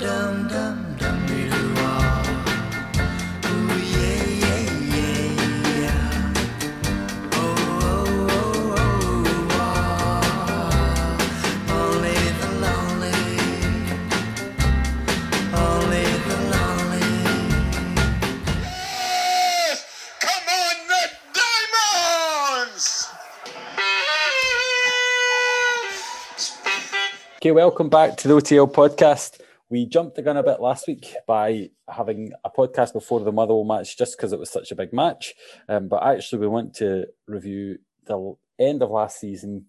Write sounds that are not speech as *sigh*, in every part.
dum dum dum dee doo ah. Ooh yeah yeah yeah yeah. Oh oh oh oh ah. Only the lonely, only the lonely. Come on, the Diamonds! Okay, welcome back to the OTL podcast. We jumped the gun a bit last week by having a podcast before the Motherwell match just because it was such a big match. Um, but actually, we want to review the end of last season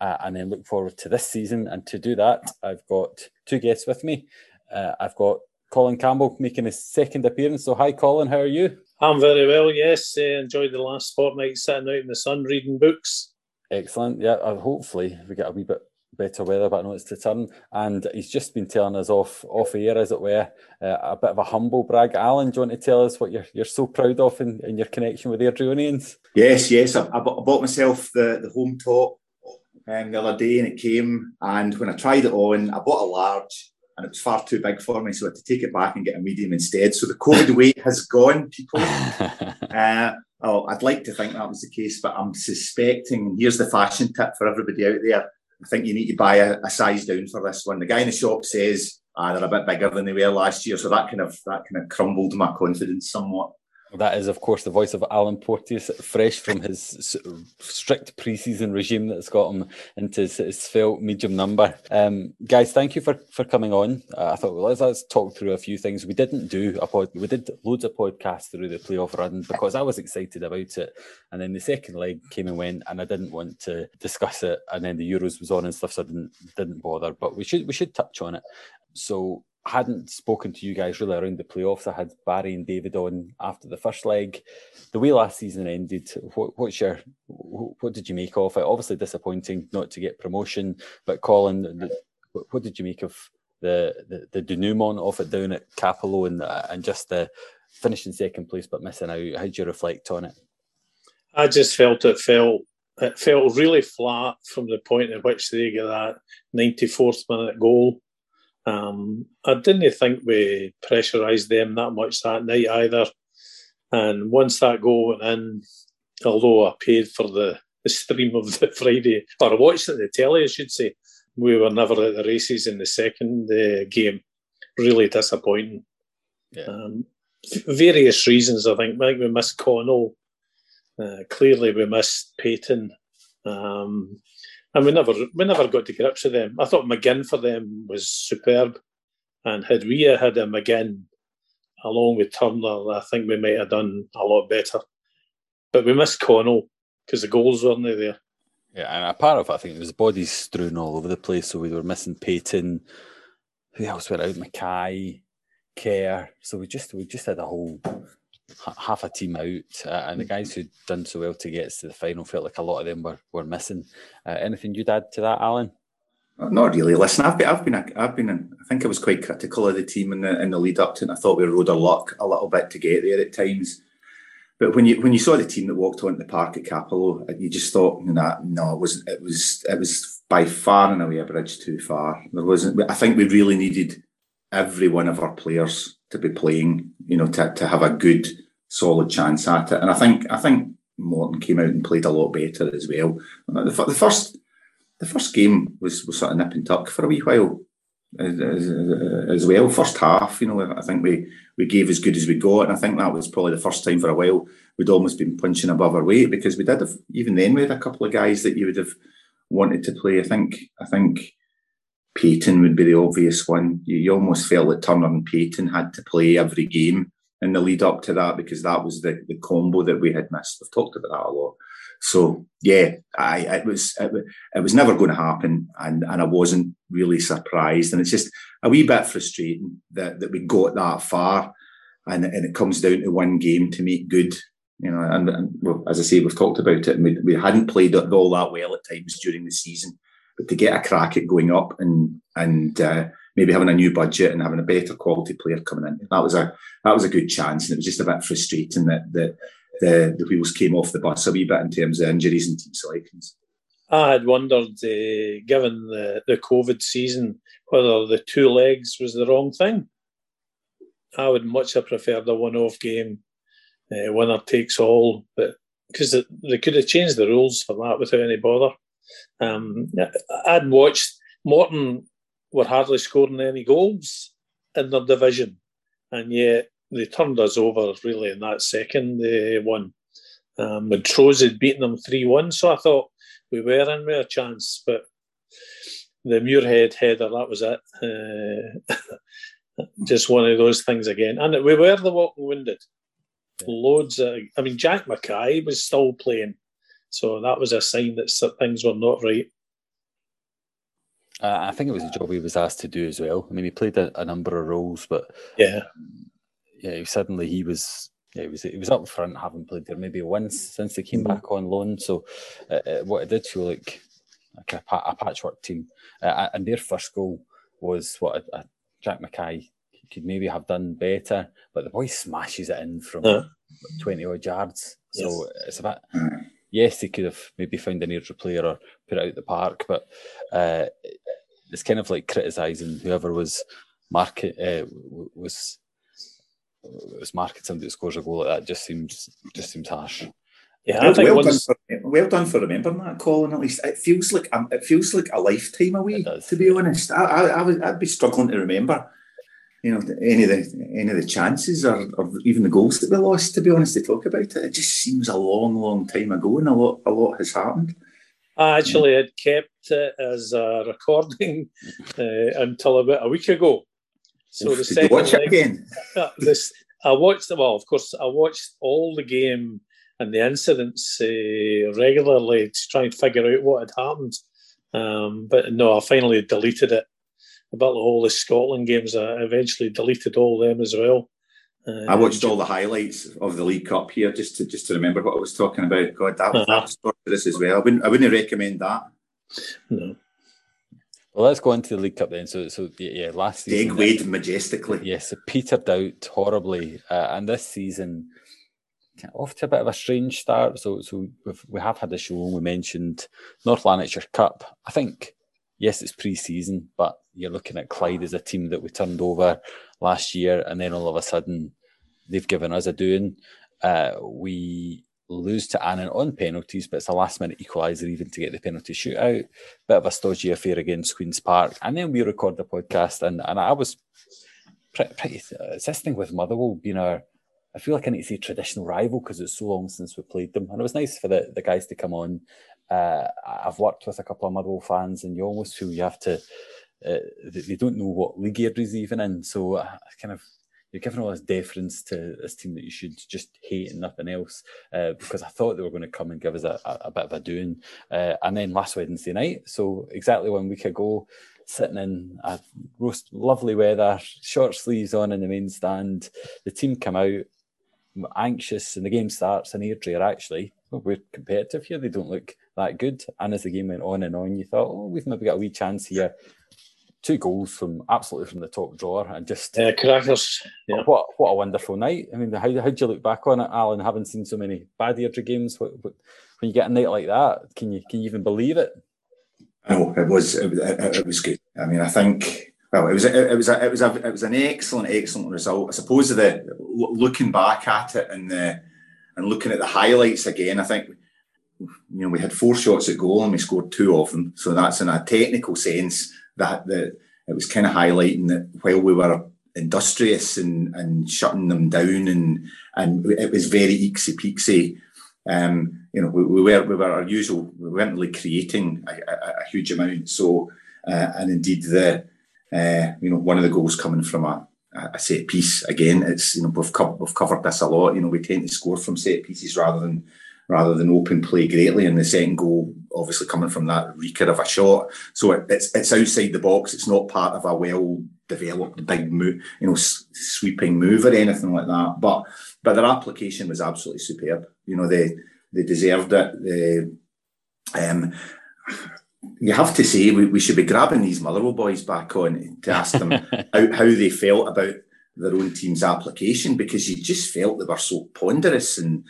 uh, and then look forward to this season. And to do that, I've got two guests with me. Uh, I've got Colin Campbell making his second appearance. So, hi, Colin, how are you? I'm very well, yes. Uh, enjoyed the last fortnight sitting out in the sun reading books. Excellent. Yeah, uh, hopefully we get a wee bit better weather, but I know it's to turn. And he's just been telling us off off air, as it were, uh, a bit of a humble brag. Alan, do you want to tell us what you're you're so proud of in, in your connection with the Airdrieonians? Yes, yes. I, I bought myself the, the home top um, the other day and it came. And when I tried it on, I bought a large and it was far too big for me. So I had to take it back and get a medium instead. So the COVID *laughs* weight has gone, people. *laughs* Uh, oh, I'd like to think that was the case, but I'm suspecting. and Here's the fashion tip for everybody out there. I think you need to buy a, a size down for this one. The guy in the shop says ah, they're a bit bigger than they were last year, so that kind of that kind of crumbled my confidence somewhat. That is, of course, the voice of Alan Porteous, fresh from his strict pre-season regime that's got him into his, his svelte medium number. Um, guys, thank you for, for coming on. Uh, I thought, well, let's, let's talk through a few things. We didn't do a pod, we did loads of podcasts through the playoff run because I was excited about it, and then the second leg came and went, and I didn't want to discuss it, and then the Euros was on and stuff, so I didn't didn't bother. But we should we should touch on it. So hadn't spoken to you guys really around the playoffs. I had Barry and David on after the first leg. The way last season ended, what, what's your what did you make of it? Obviously disappointing not to get promotion, but Colin, what, did you make of the, the the denouement of it down at Cappielow and uh, and just the finishing second place but missing out? How do you reflect on it? I just felt it felt it felt really flat from the point at which they get that 94th minute goal. Um, I didn't think we pressurised them that much that night either. And once that goal went in, although I paid for the, the stream of the *laughs* Friday, or I watched it on the telly, I should say, we were never at the races in the second uh, game. Really disappointing. Yeah. Um, various reasons, I think. I think we missed Connell. Uh, clearly, we missed Peyton. Um, and we never we never got to grips with them. I thought McGinn for them was superb, and had we had a McGinn along with Turner, I think we might have done a lot better. But we missed Connell because the goals weren't there. Yeah, and a part of it, I think, it was bodies strewn all over the place. So we were missing Peyton. Who else went out? Mackay, Kerr. So we just we just had a whole half a team out, uh, and the guys who'd done so well to get us to the final felt like a lot of them were were missing. Uh, anything you'd add to that, Alan? Not really. Listen, I've been, I've been, I've been. I think I was quite critical of the team in the in the lead up to it. And I thought we rode our luck a little bit to get there at times. But when you when you saw the team that walked onto the park at Cappielow, you just thought, no, no, it wasn't. It was it was by far and away a bridge too far. There wasn't. I think we really needed every one of our players to be playing. You know, to to have a good, solid chance at it. And I think I think Morton came out and played a lot better as well. The, the first the first game was, was sort of nip and tuck for a wee while as, as, as well. First half, you know, I think we, we gave as good as we got, and I think that was probably the first time for a while we'd almost been punching above our weight because we did have even then we had a couple of guys that you would have wanted to play. I think I think Peyton would be the obvious one. You, you almost felt that Turner and Peyton had to play every game in the lead up to that because that was the, the combo that we had missed. We've talked about that a lot. So yeah, I it was it, it was never going to happen, and and I wasn't really surprised. And it's just a wee bit frustrating that that we got that far, and and it comes down to one game to make good. You know, and, and well, as I say, we've talked about it, and we, we hadn't played all that well at times during the season, but to get a crack at going up and and uh, maybe having a new budget and having a better quality player coming in, that was a that was a good chance, and it was just a bit frustrating that that the, the wheels came off the bus a wee bit in terms of injuries and team selections. I had wondered, uh, given the, the COVID season, whether the two legs was the wrong thing. I would much have preferred a one-off game, uh, winner takes all, but because they could have changed the rules for that without any bother. Um, I'd watched Morton were hardly scoring any goals in their division, and yet they turned us over really in that second uh, one. Um, Montrose had beaten them 3 1, so I thought we were in with a chance, but the Muirhead header, that was it. Uh, *laughs* just one of those things again. And we were the walking wounded. Loads of, I mean, Jack Mackay was still playing, so that was a sign that things were not right. Uh, I think it was a job he was asked to do as well. I mean, he played a, a number of roles, but yeah, yeah, suddenly he was yeah, he was he was up front, having played there maybe once since they came mm-hmm. back on loan. So uh, uh, what it did feel like like a, a patchwork team, uh, and their first goal was what a, a Jack Mackay could maybe have done better, but the boy smashes it in from uh, twenty odd yards. So yes. it's a bit. Yes, he could have maybe found an neutral player or put it out the park, but uh, it's kind of like criticising whoever was market uh, was was market somebody that scores a goal like that just seems just seems harsh. Yeah, well, well done, for, well done for remembering that, Colin. At least it feels like um, it feels like a lifetime away. To be honest, I, I, I would I'd be struggling to remember, you know, any of the any of the chances or, or even the goals that we lost. To be honest, to talk about it, it just seems a long, long time ago, and a lot a lot has happened. I actually had kept it as a recording *laughs* uh, until about a week ago. So Oof, the second watch leg, it again. *laughs* Uh, this I watched. Well, of course, I watched all the game and the incidents uh, regularly to try and figure out what had happened. Um, but no, I finally deleted it. About all the Scotland games, I eventually deleted all them as well. Uh, I watched all the highlights of the League Cup here just to just to remember what I was talking about. God, that was uh-huh. this as well. I wouldn't I wouldn't recommend that. No. Well, let's go into the League Cup then. So, so yeah, last season, Egg weighed majestically. Yes, it petered out horribly, uh, and this season off to a bit of a strange start. So, so we've, we have had a show. We mentioned North Lanarkshire Cup. I think yes, it's pre-season, but you're looking at Clyde as a team that we turned over last year, and then all of a sudden they've given us a doing. Uh, we lose to Annan on penalties, but it's a last minute equaliser even to get the penalty shootout. Bit of a stodgy affair against Queen's Park. And then we record the podcast, and, and I was pretty, pretty it's this thing with Motherwell being our, I feel like I need to say traditional rival because it's so long since we played them. And it was nice for the, the guys to come on. Uh, I've worked with a couple of Motherwell fans, and you almost feel you have to, uh, they don't know what league you're even in. So I kind of you're giving all this deference to this team that you should just hate and nothing else. Uh, because I thought they were going to come and give us a, a, a bit of a doing. Uh, and then last Wednesday night, so exactly one week ago, sitting in a roast, lovely weather, short sleeves on in the main stand, the team come out anxious, and the game starts. And Airdrie are actually well, we're competitive here. They don't look that good. And as the game went on and on, you thought, oh, we've maybe got a wee chance here two goals from absolutely from the top drawer and just uh, crackers. Yeah. What what a wonderful night. I mean, how how do you look back on it, Alan? Having seen so many bad Airdrie games, what, what, when you get a night like that, can you can you even believe it? Oh, it was it, it, it was good. I mean, I think. Well, it was it, it was a, it was a, it was an excellent excellent result. I suppose the looking back at it and the and looking at the highlights again, I think you know we had four shots at goal and we scored two of them. So that's in a technical sense that the it was kind of highlighting that while we were industrious and, and shutting them down and and it was very eeksy peeksy. Um, you know, we, we, were we were our usual. We weren't really creating a, a, a huge amount. So, uh, and indeed the uh, you know one of the goals coming from a, a set piece again. It's you know we've co- we've covered this a lot. You know, we tend to score from set pieces rather than rather than open play greatly. And the second goal, obviously coming from that reeker of a shot, so it, it's it's outside the box. It's not part of a well developed big move, you know, sweeping move or anything like that. But but their application was absolutely superb. You know, they they deserved it. They, um, you have to say we, we should be grabbing these Motherwell boys back on to ask them *laughs* how, how they felt about their own team's application because you just felt they were so ponderous and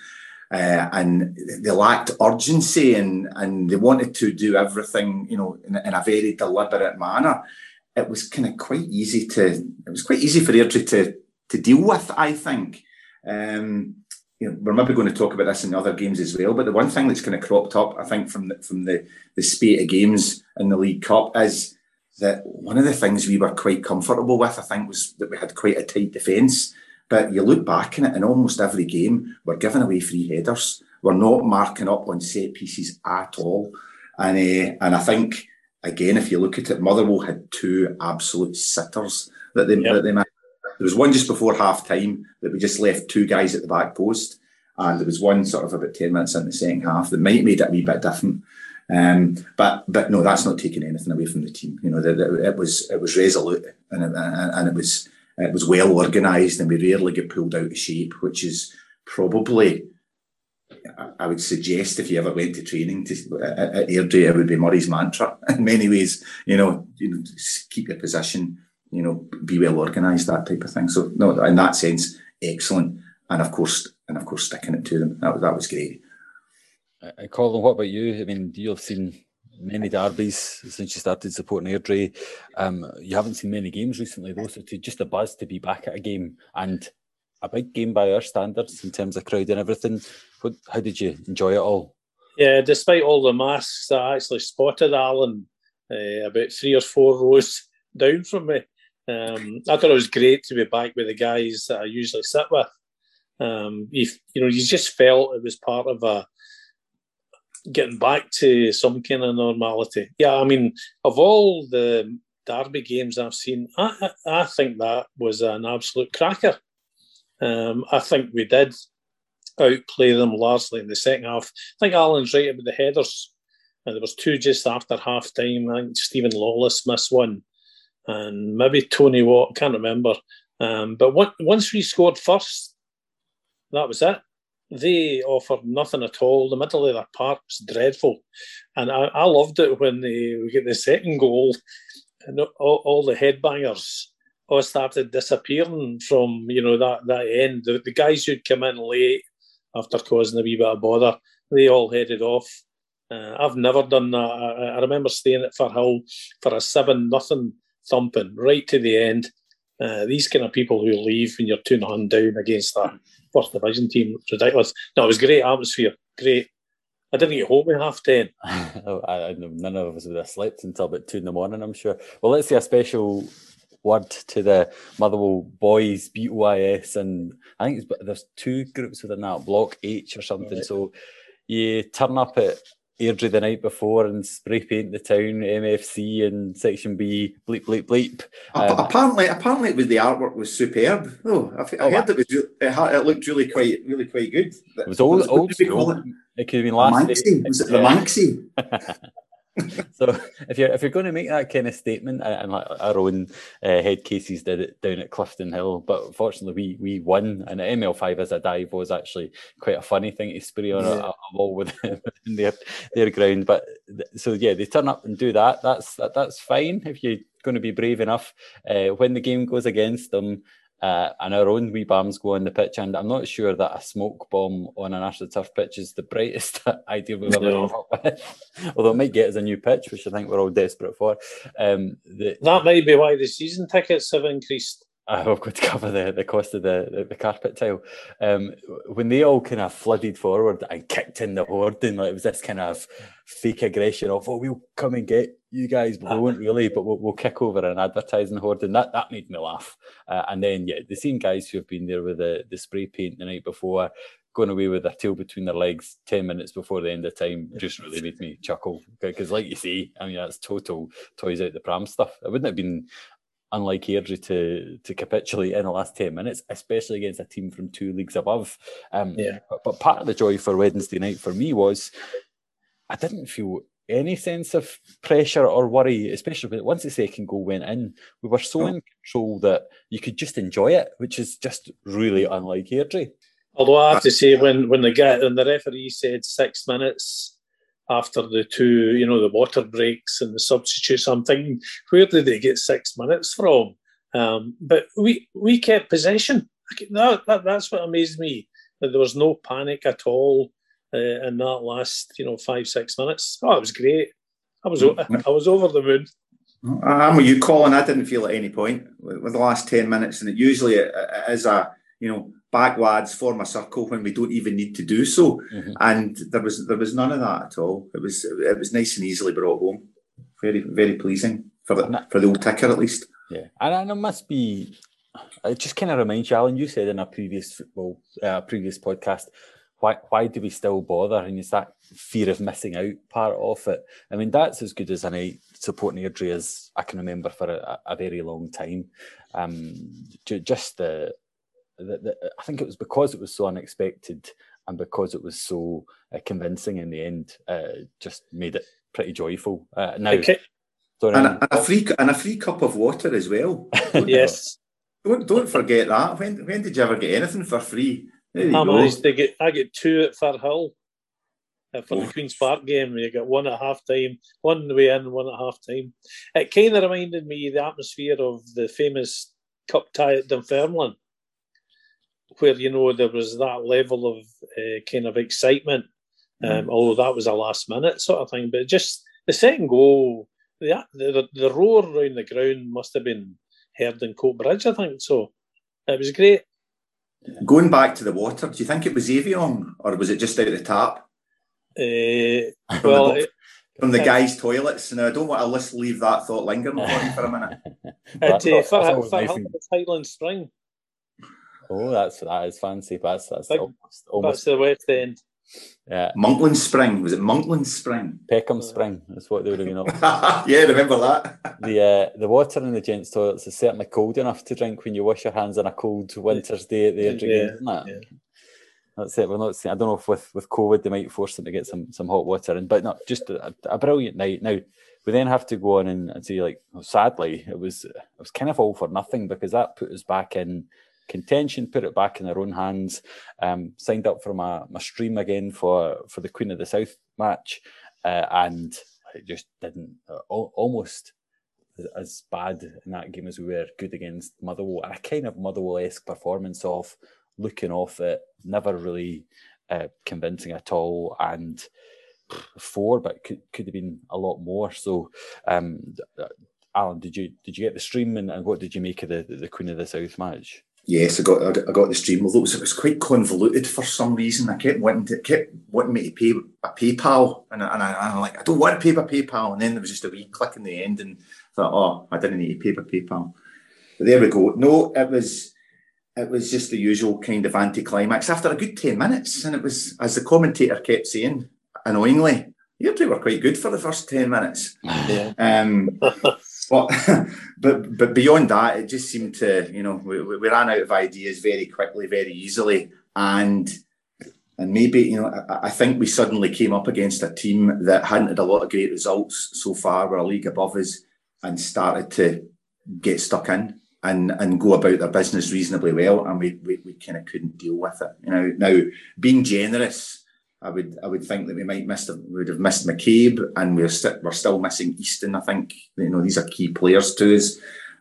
uh, and they lacked urgency and and they wanted to do everything, you know, in, in a very deliberate manner. It was kind of quite easy to it was quite easy for Airdrie to to deal with, I think. Um, you know, we're maybe going to talk about this in other games as well. But the one thing that's kind of cropped up, I think, from the, from the the spate of games in the League Cup is that one of the things we were quite comfortable with, I think, was that we had quite a tight defence. But you look back in it, in almost every game, we're giving away free headers. We're not marking up on set pieces at all. And uh, and I think again, if you look at it, Motherwell had two absolute sitters that they yep. that they. There was one just before half time that we just left two guys at the back post, and there was one sort of about ten minutes in the second half that might have made it a wee bit different. Um, but but no, that's not taking anything away from the team. You know, the, the, it was it was resolute and it, and it was it was well organised, and we rarely get pulled out of shape, which is probably. I would suggest if you ever went to training to at Airdrie, it would be Murray's mantra *laughs* in many ways. You know, you know, keep your position. You know, be well organised, that type of thing. So no, in that sense, excellent. And of course, and of course, sticking it to them. That that was great. Uh, Colin, what about you? I mean, you've seen many derbies since you started supporting Airdrie. Um, you haven't seen many games recently, though, so to just a buzz to be back at a game and a big game by our standards in terms of crowd and everything. What, how did you enjoy it all? Yeah, despite all the masks, I actually spotted Alan uh, about three or four rows *laughs* down from me. Um, I thought it was great to be back with the guys that I usually sit with. Um, you, you know, you just felt it was part of a getting back to some kind of normality. Yeah, I mean, of all the Derby games I've seen, I, I think that was an absolute cracker. Um, I think we did outplay them largely in the second half. I think Alan's right about the headers. And there was two just after half time. I think Steven Lawless missed one, and maybe Tony Watt. I can't remember. Um, but once we scored first, that was it they offered nothing at all. The middle of the park was dreadful, and I, I loved it when they we get the second goal, and all, all the headbangers all started disappearing from you know that that end. The, the guys who'd come in late after causing a wee bit of bother, they all headed off. Uh, I've never done that. I, I remember staying at Firhill for a seven nothing thumping right to the end. Uh, these kind of people who leave when you're two nothing down against that first division team. It's ridiculous. No, it was great atmosphere. Great. I didn't get home at half ten. *laughs* oh, I, none of us would have slept until about two in the morning, I'm sure. Well, let's say a special word to the Motherwell boys, BOIS, and I think there's two groups within that, Block H or something. Right. So you turn up at Airdrie the night before and spray paint the town, MFC and Section B, bleep bleep bleep. Um, apparently, apparently, it was the artwork was superb. Oh, I, I oh, heard it was it, it looked really quite really quite good. It was old, old. It? it could have been last. Banksy. Was it the Banksy? *laughs* *laughs* so if you're if you're going to make that kind of statement, and like our own uh, head cases did it down at Clifton Hill, but fortunately we we won, and ML5 as a dive was actually quite a funny thing to spray on yeah. a, a, wall within, *laughs* their their ground. But so yeah, they turn up and do that. That's that, that's fine if you're going to be brave enough. Uh, when the game goes against them, uh, and our own wee bombs go on the pitch. And I'm not sure that a smoke bomb on an AstroTurf pitch is the brightest *laughs* idea we've ever come up with. *laughs* Although it might get us a new pitch, which I think we're all desperate for. Um, the, that might be why the season tickets have increased. I've got to cover the, the cost of the, the, the carpet tile. Um, when they all kind of flooded forward and kicked in the hoarding, like it was this kind of fake aggression of, oh, we'll come and get you guys, but we won't *laughs* really, but we'll, we'll kick over an advertising hoarding. That that made me laugh. Uh, and then, yeah, the same guys who have been there with the, the spray paint the night before, going away with their tail between their legs 10 minutes before the end of time just really made me chuckle. Because, like you say, I mean, that's total toys out the pram stuff. It wouldn't have been unlike Airdrie to to capitulate in the last 10 minutes, especially against a team from two leagues above. Um, yeah. But, but part of the joy for Wednesday night for me was I didn't feel any sense of pressure or worry, especially once the second goal went in. We were so in control that you could just enjoy it, which is just really unlike Airdrie. Although I have to say, when when the guy and the referee said six minutes after the two, you know, the water breaks and the substitutes, I'm thinking, where did they get six minutes from? Um, but we we kept possession. That, that, that's what amazed me. That there was no panic at all uh, in that last, you know, five six minutes. Oh, it was great. I was o- I was over the moon. I'm with you, Colin. I didn't feel at any point with with the last ten minutes, and it usually it- it is a you know back lads form a circle when we don't even need to do so, Mhm. and there was there was none of that at all. It was it was nice and easily brought home. Very very pleasing for the for the old ticker at least. Yeah, and, and it must be. It just kind of reminds you, Alan. You said in a previous football, uh, previous podcast, why why do we still bother? And it's that fear of missing out part of it. I mean, that's as good as any supporting Airdrie as I can remember for a, a very long time. Um, just the, the, the, I think it was because it was so unexpected and because it was so uh, convincing in the end, uh, just made it pretty joyful. Uh, now, Okay. sorry, And a, and a free and a free cup of water as well. *laughs* Yes, Don't don't forget that. When when did you ever get anything for free? There you I go. managed to get. I get two at Firhill uh, for the Oh. Queens Park game. You get one at half time, one on the way in, one at half time. It kind of reminded me the atmosphere of the famous cup tie at Dunfermline, where you know there was that level of uh, kind of excitement. Um, Although that was a last minute sort of thing, but just the second goal, the the, the roar around the ground must have been heard in Coatbridge. I think so. It was great. Going back to the water, do you think it was Evian or was it just out of the tap Uh, *laughs* From well, the, it, from the Yeah. *laughs* guys' toilets? Now, I don't want to just leave that thought lingering for for a minute. That's- uh, that's for, for nice Highland Spring. Oh, that's that is fancy. That's that's Big- almost, That's the West End. yeah. Monkland Spring, was it Monkland Spring? Peckham Spring That's what they were doing. *laughs* yeah, remember that. the uh, the water in the gents' toilets is certainly cold enough to drink when you wash your hands on a cold winter's day at the Airdrie Yeah, Games, isn't it? yeah. That's it. We're not seeing. I don't know if with, with COVID they might force them to get some some hot water in, but no, just a, a brilliant night. Now we then have to go on and, and say like, oh, sadly, it was it was kind of all for nothing because that put us back in contention, put it back in their own hands. Um, signed up for my, my stream again for for the Queen of the South match, uh, and it just didn't uh, al- almost as- bad in that game as we were good against Motherwell. A kind of Motherwell esque performance of looking off it, never really uh, convincing at all, and four, but could could have been a lot more. So, um, Alan, did you did you get the stream and, and what did you make of the the Queen of the South match? Yes, I got I got, the stream. Although it was, it was quite convoluted for some reason. I kept wanting to kept wanting me to pay a PayPal, and, I, and, I, I'm like, I don't want to pay by PayPal. And then there was just a wee click in the end, and I thought, oh, I didn't need to pay by PayPal. But there we go. No, it was it was just the usual kind of anticlimax after a good ten minutes, and it was as the commentator kept saying, annoyingly, Airdrie were quite good for the first ten minutes. *laughs* Yeah. Um, *laughs* but but beyond that, it just seemed to you know we, we we ran out of ideas very quickly, very easily, and and maybe you know I, I think we suddenly came up against a team that hadn't had a lot of great results so far, were a league above us, and started to get stuck in and and go about their business reasonably well, and we we, we kind of couldn't deal with it. You know now being generous. I would I would think that we might miss would have missed McCabe and we're st- we're still missing Easton. I think you know these are key players to us,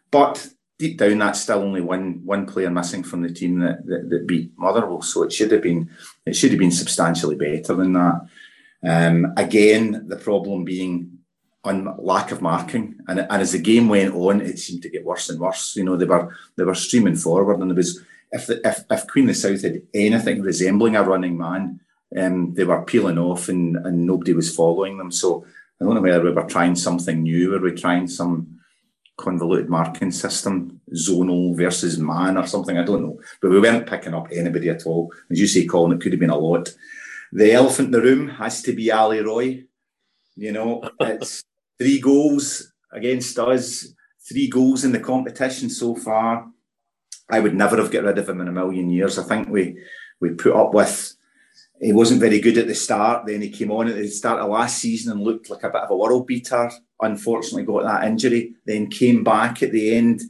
but deep down that's still only one one player missing from the team that, that, that beat Motherwell. So it should have been it should have been substantially better than that. Um, again, the problem being on lack of marking, and, and as the game went on, it seemed to get worse and worse. You know they were they were streaming forward, and there was if the, if if Queen of the South had anything resembling a running man um, they were peeling off and, and nobody was following them. So I don't know whether we were trying something new. Were we trying some convoluted marking system, zonal versus man or something? I don't know. But we weren't picking up anybody at all. As you say, Colin, it could have been a lot. The elephant in the room has to be Ali Roy. You know, *laughs* it's three goals against us, three goals in the competition so far. I would never have got rid of him in a million years. I think we we put up with he wasn't very good at the start. Then he came on at the start of last season and looked like a bit of a world beater. Unfortunately, got that injury. Then came back at the end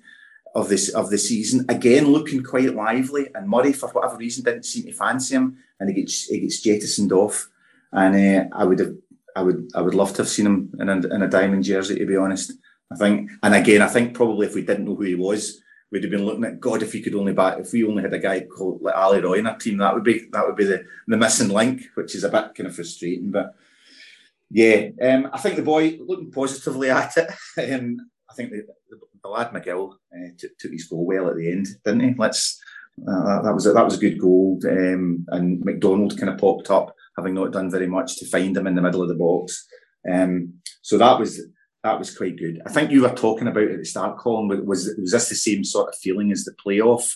of this of the season again, looking quite lively. And Murray, for whatever reason, didn't seem to fancy him, and he gets he gets jettisoned off. And uh, I would have, I would, I would love to have seen him in a, in a diamond jersey. To be honest, I think. And again, I think probably if we didn't know who he was, we'd have been looking at God if you could only back if we only had a guy called like Ali Roy in our team, that would be that would be the, the missing link, which is a bit kind of frustrating. But yeah, um, I think the boy looking positively at it. *laughs* Um, I think the, the, the lad McGill uh, took, took his goal well at the end, didn't he? Let's uh, that was a, that was a good goal, um, and McDonald kind of popped up, having not done very much to find him in the middle of the box. Um, so that was that was quite good. I think you were talking about at the start, Colin. Was was this the same sort of feeling as the playoff?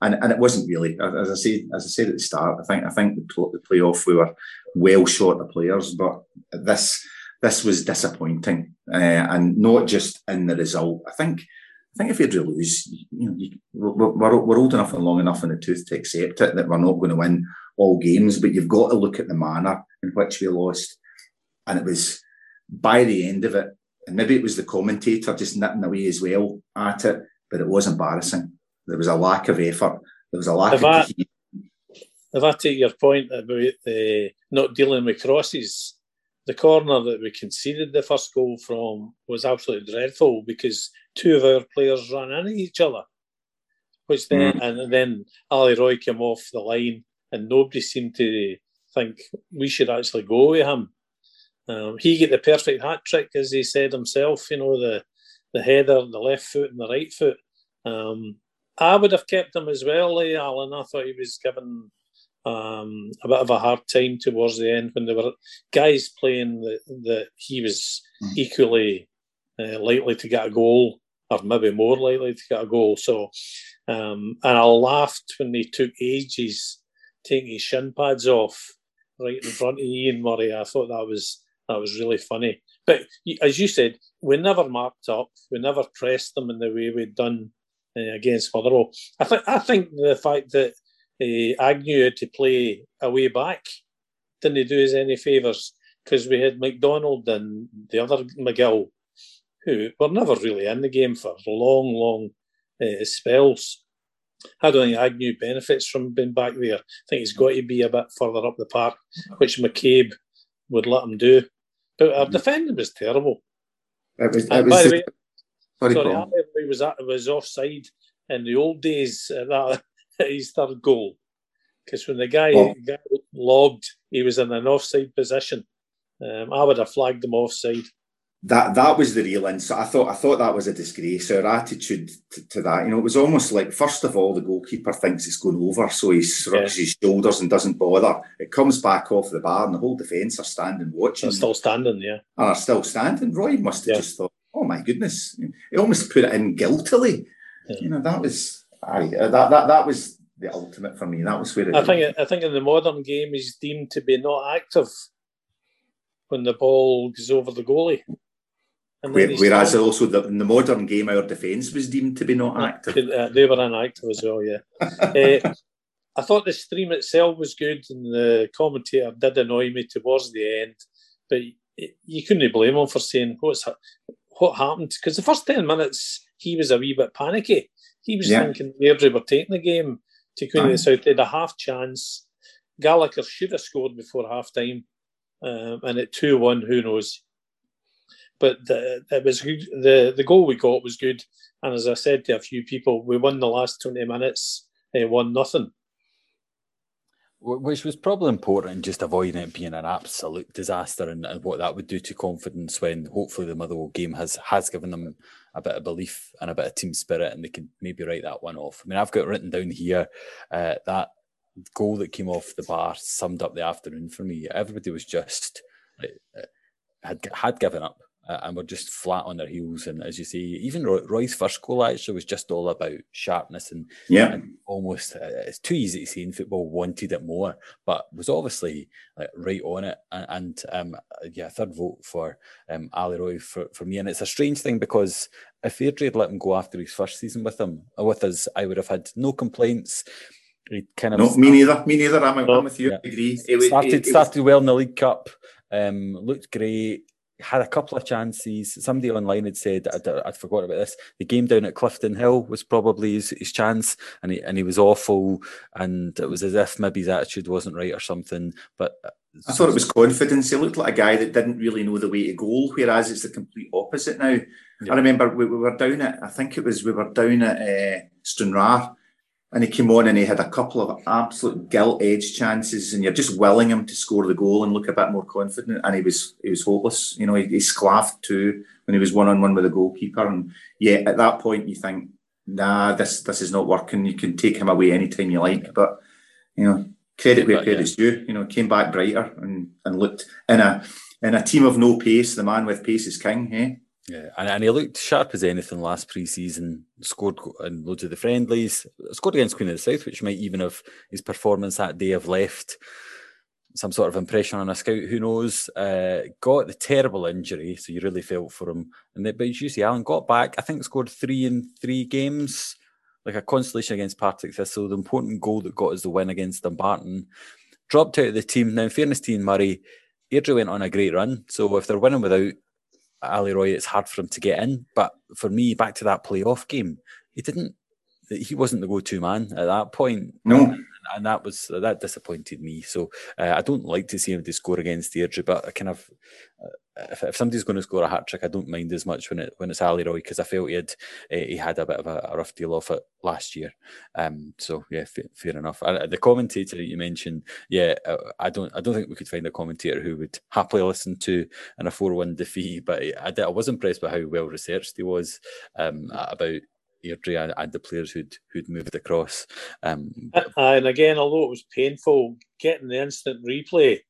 And and it wasn't really. As I say, as I said at the start, I think I think the, the playoff we were well short of players, but this this was disappointing, uh, and not just in the result. I think I think if you do lose, you know, you, we're, we're old enough and long enough in the tooth to accept it that we're not going to win all games, but you've got to look at the manner in which we lost. And it was by the end of it, and maybe it was the commentator just nipping away as well at it, but it was embarrassing. There was a lack of effort. There was a lack if of. I, if I take your point about uh, not dealing with crosses, the corner that we conceded the first goal from was absolutely dreadful because two of our players ran into each other, which then mm. and then Ali Roy came off the line and nobody seemed to think we should actually go with him. Um, he got the perfect hat trick, as he said himself. You know the the header, the left foot, and the right foot. Um, I would have kept him as well, eh, Alan. I thought he was given um, a bit of a hard time towards the end when there were guys playing that, that he was mm. equally uh, likely to get a goal, or maybe more likely to get a goal. So, um, and I laughed when they took ages taking his shin pads off right in front of Ian Murray. I thought that was that was really funny. But as you said, we never marked up. We never pressed them in the way we'd done uh, against Motherwell. I think I think the fact that uh, Agnew had to play away back didn't do us any favours because we had McDonald and the other McGill who were never really in the game for long, long uh, spells. I don't think Agnew benefits from being back there. I think he's got to be a bit further up the park, which McCabe would let him do. But our mm-hmm. defending was terrible. It was, it was by the way, sorry, sorry he was, at, was offside in the old days at that *laughs* his third goal. Because when the guy, oh. guy, logged, he was in an offside position. Um, I would have flagged him offside. That that was the real insult. I thought I thought that was a disgrace. Our attitude to, to, that, you know, it was almost like first of all the goalkeeper thinks it's going over, so he shrugs yeah. his shoulders and doesn't bother. It comes back off the bar, and the whole defence are standing watching. They're still standing, yeah. And are still standing. Roy must have yeah. just thought, "Oh my goodness!" He almost put it in guiltily. Yeah. You know, that was aye, that that that was the ultimate for me. That was where I think. I think in the modern game, he's deemed to be not active when the ball goes over the goalie. Where, whereas also the, in the modern game, our defence was deemed to be not active. Uh, they were inactive as well. Yeah. uh, *laughs* I thought the stream itself was good, and the commentator did annoy me towards the end, but you couldn't blame him for saying what's what happened because the first ten minutes he was a wee bit panicky. He was yeah. thinking Airdrie were taking the game to Queen of the South. They had a half chance. Gallagher should have scored before half time, um, and at two one, who knows? But the, it was the the goal we got was good, and as I said to a few people, we won the last twenty minutes, uh, one nothing. Which was probably important in just avoiding it being an absolute disaster and, and what that would do to confidence when hopefully the Motherwell game has has given them a bit of belief and a bit of team spirit, and they can maybe write that one off. I mean, I've got written down here uh, that goal that came off the bar summed up the afternoon for me. Everybody was just uh, had had given up uh, and were just flat on their heels. And as you say, even Roy's first goal actually was just all about sharpness and, yeah, and almost uh, it's too easy to say in football wanted it more, but was obviously like, right on it. And, and um, yeah, third vote for um, Ali Roy for, for me. And it's a strange thing because if Airdrie had let him go after his first season with him uh, with us, I would have had no complaints. He kind of no, me neither. Me neither. I'm, I'm with you. Yeah. I agree. It, started it, it started was... well in the League Cup. Um, looked great had a couple of chances. Somebody online had said I'd, I'd forgot about this. The game down at Clifton Hill was probably his, his chance, and he and he was awful. And it was as if maybe his attitude wasn't right or something. But uh, I thought it was confidence. He looked like a guy that didn't really know the way to goal, whereas it's the complete opposite now. Yeah. I remember we, we were down at, I think it was, we were down at uh, Stranraer and he came on and he had a couple of absolute gilt edge chances and you're just willing him to score the goal and look a bit more confident and he was he was hopeless. You know, he, he sclaffed too when he was one on one with the goalkeeper and yeah, at that point you think, nah, this this is not working. You can take him away anytime you like, but you know, credit where credit's due. You know, came back brighter and, and looked in a in a team of no pace. The man with pace is king. Eh? Yeah, and, and he looked sharp as anything last pre-season. Scored in loads of the friendlies. Scored against Queen of the South, which might even have his performance that day have left some sort of impression on a scout. Who knows? Uh, got the terrible injury, so you really felt for him. And then, but you see, Alan got back. I think scored three in three games, like a consolation against Partick Thistle. The important goal that got us the win against Dumbarton. Dropped out of the team. Now, in fairness to Ian Murray, Airdrie went on a great run. So if they're winning without Ali Roy, it's hard for him to get in. But for me, back to that playoff game, he didn't. He wasn't the go-to man at that point. No. Um, and that was that disappointed me. So uh, I don't like to see him to score against Airdrie, but I kind of uh, if, if somebody's going to score a hat trick, I don't mind as much when it when it's Ali Roy because I felt he had uh, he had a bit of a, a rough deal off it last year. Um, so yeah, fa- fair enough. And uh, the commentator you mentioned, yeah, uh, I don't I don't think we could find a commentator who would happily listen to in a four one defeat. But I, I was impressed by how well researched he was um, about. Airdrie and, and the players who'd who'd moved across. Um, and again, although it was painful, getting the instant replay.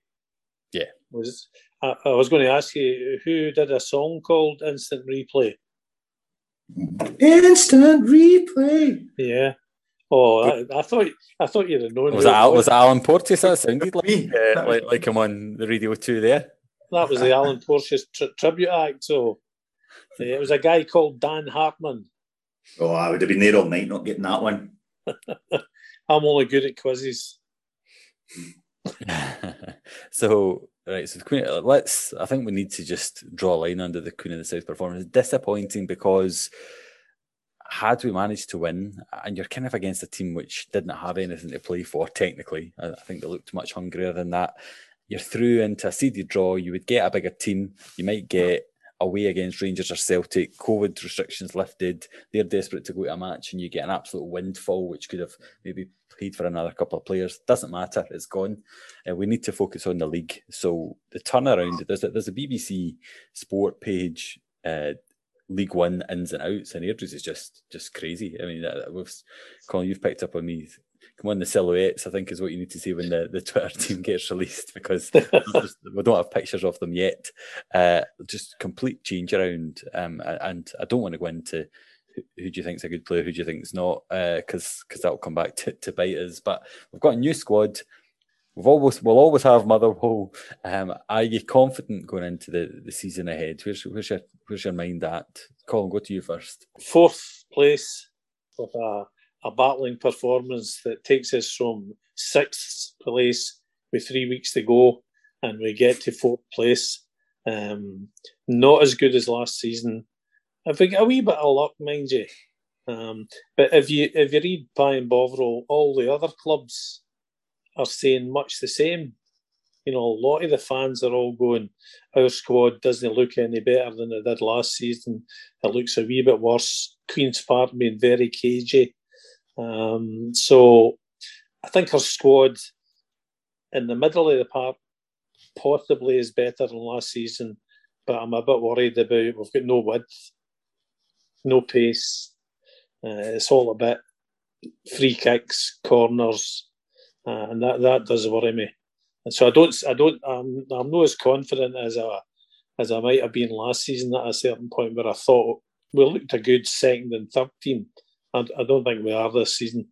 Yeah. Was I, I was going to ask you who did a song called Instant Replay? Instant replay. Yeah. Oh, I, I thought I thought you'd have known. was that it was that Alan Porteous? That sounded like *laughs* Me. uh, like, like him on the radio too there. That was the Alan Porteous tri- tribute act. So uh, it was a guy called Dan Hartman. Oh, I would have been there all night not getting that one. *laughs* I'm only good at quizzes. *laughs* so right, so the Queen. Let's. I think we need to just draw a line under the Queen of the South performance. Disappointing because had we managed to win, and you're kind of against a team which didn't have anything to play for technically. I, I think they looked much hungrier than that. You're through into a seeded draw. You would get a bigger team. You might get away against Rangers or Celtic. COVID restrictions lifted. They're desperate to go to a match, and you get an absolute windfall, which could have maybe paid for another couple of players. Doesn't matter. It's gone. Uh, we need to focus on the league. So the turnaround. There's a, there's a BBC Sport page. Uh, League One ins and outs, and Airdries is just just crazy. I mean, uh, Colin, you've picked up on me. Come on, the silhouettes. I think is what you need to see when the, the Twitter *laughs* team gets released because *laughs* we just- we don't have pictures of them yet. Uh, just complete change around, um, and I don't want to go into who, do you think's a good player, who do you think's not, because because that'll come back to, to bite us. But we've got a new squad. We've always we'll always have Motherwell. Um, are you confident going into the, the season ahead? Where's where's your where's your mind at? Colin, go to you first. Fourth place with a, a battling performance that takes us from sixth place with three weeks to go, and we get to fourth place. Um, not as good as last season. I think a wee bit of luck, mind you. Um, but if you if you read Pie and Bovril, all the other clubs are saying much the same. You know, a lot of the fans are all going, our squad doesn't look any better than it did last season. It looks a wee bit worse. Queen's Park being very cagey. Um, so I think our squad in the middle of the park possibly is better than last season, but I'm a bit worried about we've got no width, no pace. Uh, it's all a bit free kicks, corners, uh, and that, that does worry me. And so I don't, I don't, I'm, I'm not as confident as I as I might have been last season at a certain point where I thought we looked a good second and third team. I, I don't think we are this season.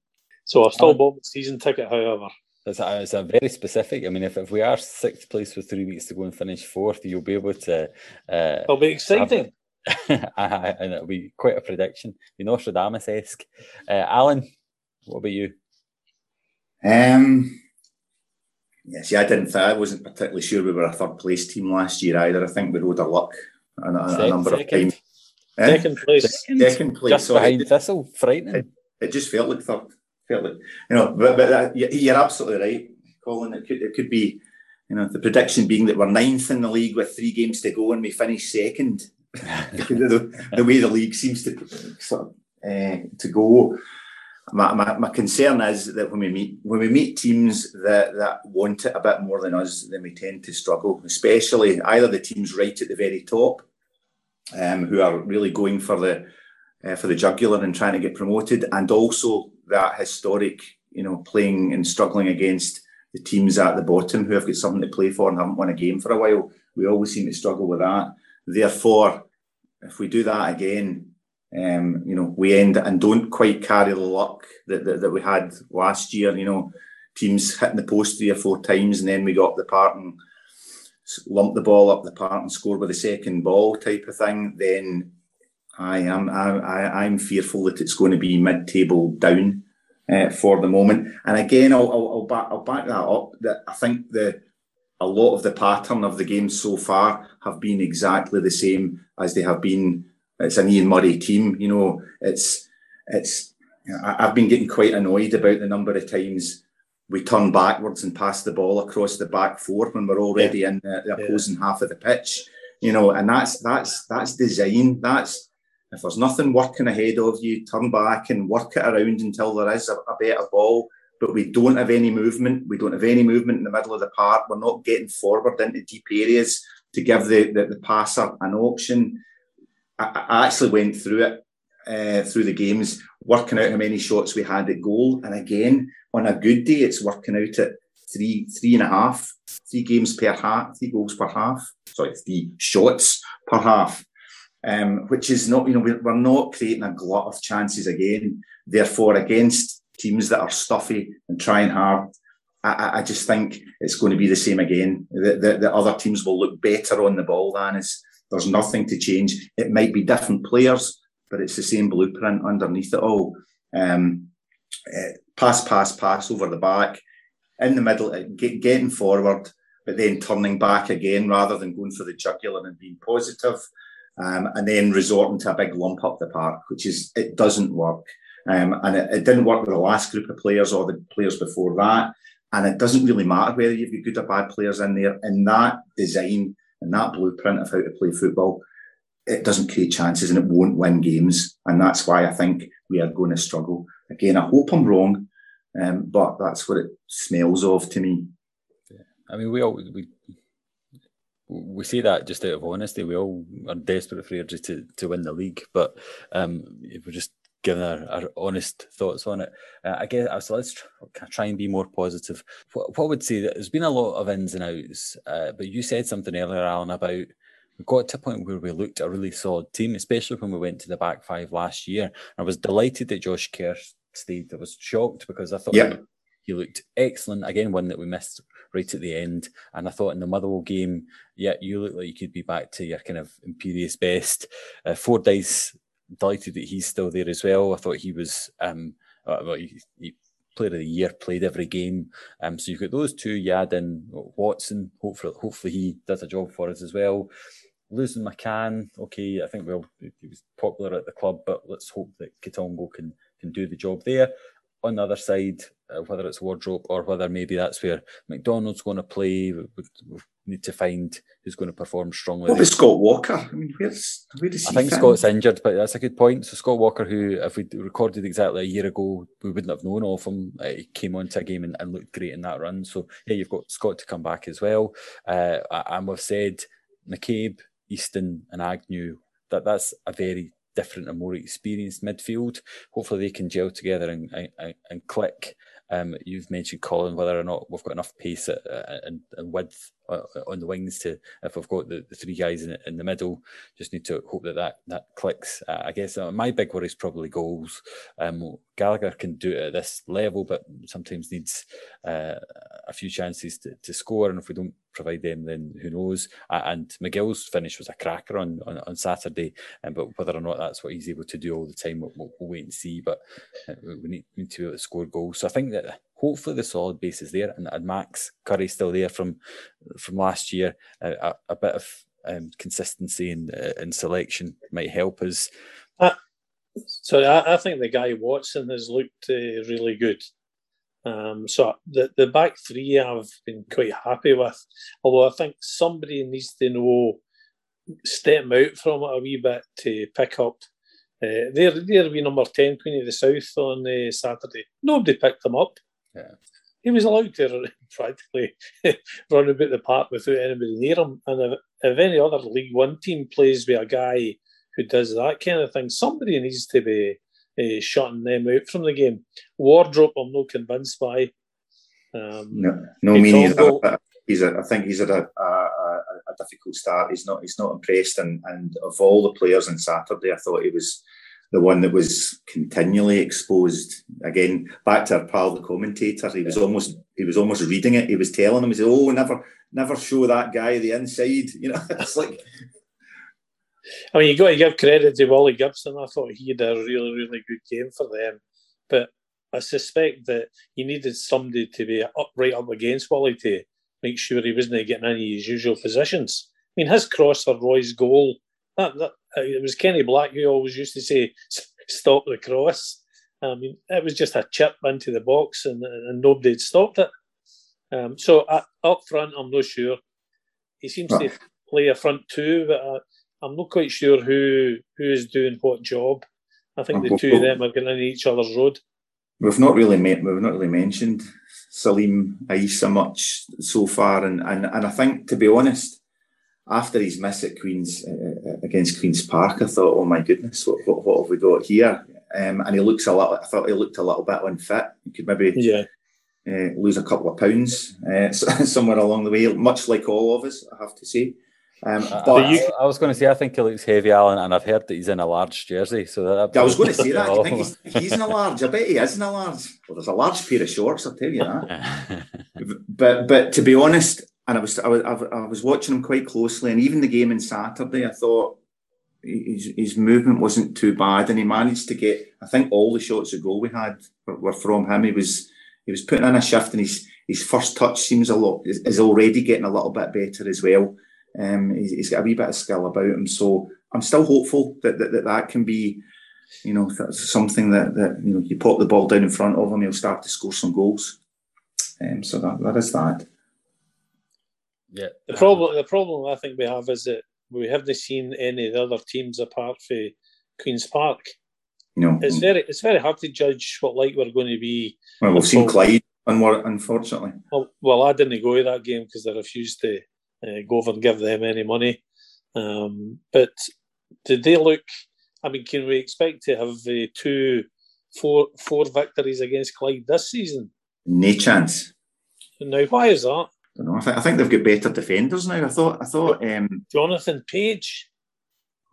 So I've still Uh, bought the season ticket, however. It's a, it's a very specific. I mean, if, if we are sixth place with three weeks to go and finish fourth, you'll be able to. Uh, It'll be exciting. *laughs* and it'll be quite a prediction. Be Nostradamus esque. Uh, Alan, what about you? Um, Yeah, see, I didn't. Th- I wasn't particularly sure we were a third place team last year either. I think we rode our luck a, a, a number of second. times. Eh? Second place. Second place, just sorry. behind Thistle. Frightening. It just felt like third. Felt like you know, but but uh, you- you're absolutely right, Colin. It could it could be, you know, the prediction being that we're ninth in the league with three games to go and we finish second. *laughs* because of the, the way the league seems to sort of uh, to go. My, my, my concern is that when we meet when we meet teams that, that want it a bit more than us, then we tend to struggle. Especially either the teams right at the very top, um, who are really going for the uh, for the jugular and trying to get promoted, and also that historic, you know, playing and struggling against the teams at the bottom who have got something to play for and haven't won a game for a while. We always seem to struggle with that. Therefore, if we do that again, um, you know, we end and don't quite carry the luck that, that, that we had last year. You know, teams hitting the post three or four times, and then we got the park and lump the ball up the park and score with the second ball type of thing. Then I am I, I'm fearful that it's going to be mid-table down uh, for the moment. And again, I'll, I'll, I'll back I'll back that up. That I think the a lot of the pattern of the game so far have been exactly the same as they have been. It's an Ian Murray team, you know. It's it's. I've been getting quite annoyed about the number of times we turn backwards and pass the ball across the back four when we're already in the, the Yeah. opposing half of the pitch, you know. And that's that's that's design. That's if there's nothing working ahead of you, turn back and work it around until there is a, a better ball but we don't have any movement. We don't have any movement in the middle of the park. We're not getting forward into deep areas to give the, the, the passer an option. I, I actually went through it uh, through the games, working out how many shots we had at goal. And again, on a good day, it's working out at three, three and a half, three games per half, three goals per half. Sorry, three shots per half. Um, which is not, you know, we're, not creating a glut of chances again. Therefore, against teams that are stuffy and trying hard, I, I- just think it's going to be the same again. The, the, the other teams will look better on the ball than us. There's nothing to change. It might be different players, but it's the same blueprint underneath it all. Um, eh, pass, pass, pass over the back, in the middle, eh, get, getting forward, but then turning back again rather than going for the jugular and being positive, um, and then resorting to a big lump up the park, which is it doesn't work. Um, and it, it didn't work with the last group of players or the players before that. And it doesn't really matter whether you've got good or bad players in there. In that design and that blueprint of how to play football, it doesn't create chances and it won't win games. And that's why I think we are going to struggle. Again, I hope I'm wrong, um, but that's what it smells of to me. I mean, we all we we say that just out of honesty. We all are desperate for Airdrie to, to win the league, but um, if we're just giving our, our honest thoughts on it, uh, I guess so. Let's try, try and be more positive. What, what I would say that there's been a lot of ins and outs, uh, but you said something earlier, Alan, about we got to a point where we looked a really solid team, especially when we went to the back five last year. I was delighted that Josh Kerr stayed. I was shocked because I thought Yep. he, looked excellent. Again, one that we missed right at the end. And I thought in the Motherwell game, yeah, you look like you could be back to your kind of imperious best. Uh, Fordyce, delighted that he's still there as well. I thought he was, um, uh, well, he, he player of the year, played every game. Um, so you've got those two. You add in Watson. Hopefully, hopefully he does a job for us as well. Losing McCann, okay, I think well he was popular at the club, but let's hope that Kitongo can can do the job there. On the other side, uh, whether it's wardrobe or whether maybe that's where McDonald's going to play, we, we, need to find who's going to perform strongly. What about Scott Walker? I mean, where's, where does I he think in? Scott's injured, but that's a good point. So Scott Walker, who if we recorded exactly a year ago, we wouldn't have known of him. Uh, he came onto a game and, and looked great in that run. So yeah, you've got Scott to come back as well. Uh, and we've said McCabe, Easton, and Agnew. That that's a very different and more experienced midfield. Hopefully they can gel together and and, and click. Um, you've mentioned Colin whether or not we've got enough pace and, and width on the wings to if we've got the, the three guys in, in the middle. Just need to hope that that, that clicks. Uh, I guess uh, my big worry is probably goals. Um, Gallagher can do it at this level, but sometimes needs uh, a few chances to, to score. And if we don't provide them, then who knows? Uh, and McGill's finish was a cracker on, on, on Saturday, um, but whether or not that's what he's able to do all the time, we'll, we'll, wait and see. But uh, we need, need to be able to score goals. So I think that hopefully the solid base is there, and, and Max Currie's still there from from last year. Uh, a, a, bit of um, consistency in uh, in selection might help us. Uh, so I, I, think the guy Watson has looked uh, really good. Um, so the the back three I've been quite happy with. Although I think somebody needs to know step out from it a wee bit to pick up. Uh, there, there be number ten Queen of the South on uh, Saturday. Nobody picked them up. Yeah. He was allowed to *laughs* practically *laughs* run about the park without anybody near him. And if, if any other League One team plays with a guy who does that kind of thing, somebody needs to be uh, shutting them out from the game. Wardrobe, I'm not convinced by. Um, no, no me neither. He's a, I think he's had a, a, a, difficult start. He's not. He's not impressed. And, and of all the players on Saturday, I thought he was the one that was continually exposed. Again, back to our pal, the commentator. He was almost. He was almost reading it. He was telling him, "He said, oh, never, never show that guy the inside." *laughs* You know, it's like I mean, you got to give credit to Wally Gibson. I thought he had a really, really good game for them. But I suspect that you needed somebody to be up right up against Wally to make sure he wasn't getting any of his usual positions. I mean, his cross for Roy's goal, that, that, it was Kenny Black who always used to say, stop the cross. I mean, it was just a chip into the box and, and nobody had stopped it. Um, so uh, up front, I'm not sure. He seems to play a front two, but uh, I'm not quite sure who who is doing what job. I think the two of them are getting in each other's road. We've not really met, we've not really mentioned Salim Aissa much so far, and, and and I think to be honest, after his miss at Queens uh, against Queens Park, I thought, oh my goodness, what, what, what have we got here? Um, and he looks a lot. I thought he looked a little bit unfit. He could maybe yeah. Uh, lose a couple of pounds uh, *laughs* somewhere along the way, much like all of us, I have to say. Um, but you, I was going to say, I think he looks heavy, Alan, and I've heard that he's in a large jersey. So that I was going to say *laughs* that. I think he's, he's in a large. I bet he is in a large. Well, there's a large pair of shorts. I'll tell you that. *laughs* but but to be honest, and I was I was I was watching him quite closely, and even the game on Saturday, I thought his, his movement wasn't too bad, and he managed to get. I think all the shots of goal we had were, were from him. He was he was putting in a shift, and his his first touch seems a lot is, is already getting a little bit better as well. Um, he's, he's got a wee bit of skill about him, so I'm still hopeful that that, that, that can be, you know, something that, that you know you pop the ball down in front of him, he'll start to score some goals. Um, so that that is that. Yeah. The problem the problem I think we have is that we haven't seen any of the other teams apart from Queens Park. You know, it's very it's very hard to judge what like we're going to be. Well, we've seen Clyde, unfortunately. Well, well, I didn't go to that game because they refused to uh, go over and give them any money. Um, but did they look? I mean, can we expect to have uh, two, four, four victories against Clyde this season? No chance. Now, why is that? I, don't know. I, th- I think they've got better defenders now. I thought. I thought. Um, Jonathan Page.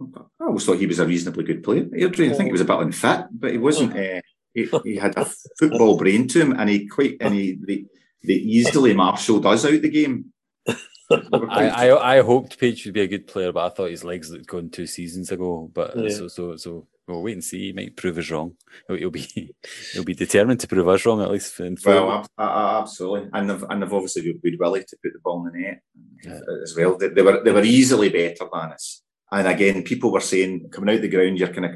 I always thought he was a reasonably good player. Airdrie, I think he was a bit unfit, but he wasn't. Uh, he, he, had a football brain to him, and he quite and he the, the easily marshalled us out the game. *laughs* I, I I hoped Page would be a good player, but I thought his legs looked gone two seasons ago. But yeah. so so so we'll wait and see. He might prove us wrong. He'll, he'll be *laughs* he'll be determined to prove us wrong at least. well, absolutely, and they've and they've obviously been willing to put the ball in the net yeah. as well. They, they, were they were easily better than us. And again, people were saying coming out the ground, you're kind of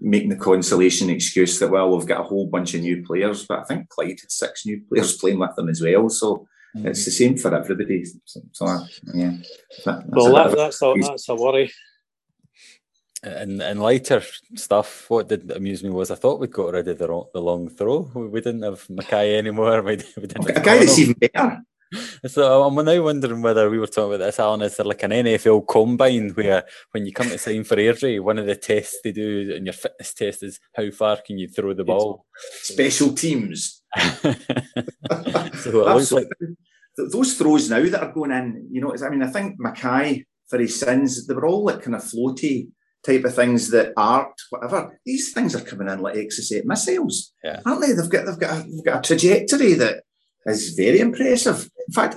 making the consolation excuse that well, we've got a whole bunch of new players, but I think Clyde had six new players playing with them as well. So Mm-hmm. It's the same for everybody. So, so yeah. That, well, that, that's a, that's a worry. And and lighter stuff. What did amuse me was I thought we'd got rid of the, the long throw. We, we didn't have Mackay anymore. We, *laughs* we didn't a guy that's even better. *laughs* So I'm now wondering whether we were talking about this, Alan. Is there like an NFL combine where when you come to sign for Airdrie, one of the tests they do in your fitness test is how far can you throw the ball? Special teams. *laughs* so like... Those throws now that are going in, you know, I mean, I think Mackay for his sins, they were all like kind of floaty type of things that art, whatever. These things are coming in like Exocet missiles, yeah. aren't they? They've got they've got a, they've got a trajectory that is very impressive. In fact,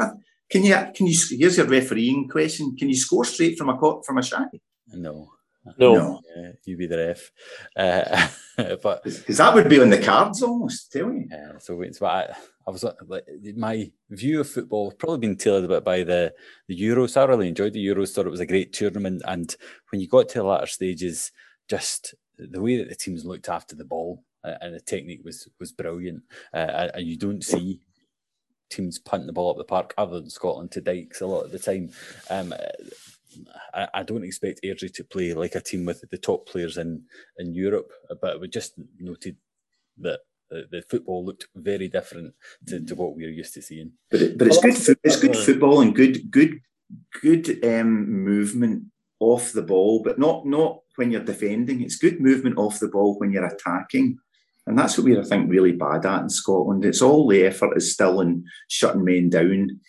can you can you here's your refereeing question? Can you score straight from a from a shy? No. No. No. Yeah, you be the ref. Uh, *laughs* but Because that would be on the cards almost, tell you. Yeah, so it's what I, I was uh, like my view of football has probably been tailored a bit by the the Euros. I really enjoyed the Euros, thought it was a great tournament, and when you got to the latter stages, just the way that the teams looked after the ball uh, and the technique was was brilliant, uh, and you don't see teams punting the ball up the park other than Scotland to Dykes a lot of the time. Um, I, I don't expect Airdrie to play like a team with the top players in in Europe, but we just noted that the, the football looked very different to, to what we're used to seeing. But it, but it's good. fo- It's good uh, football and good good good um, movement off the ball, but not not when you're defending. It's good movement off the ball when you're attacking, and that's what we're I think really bad at in Scotland. It's all the effort is still in shutting men down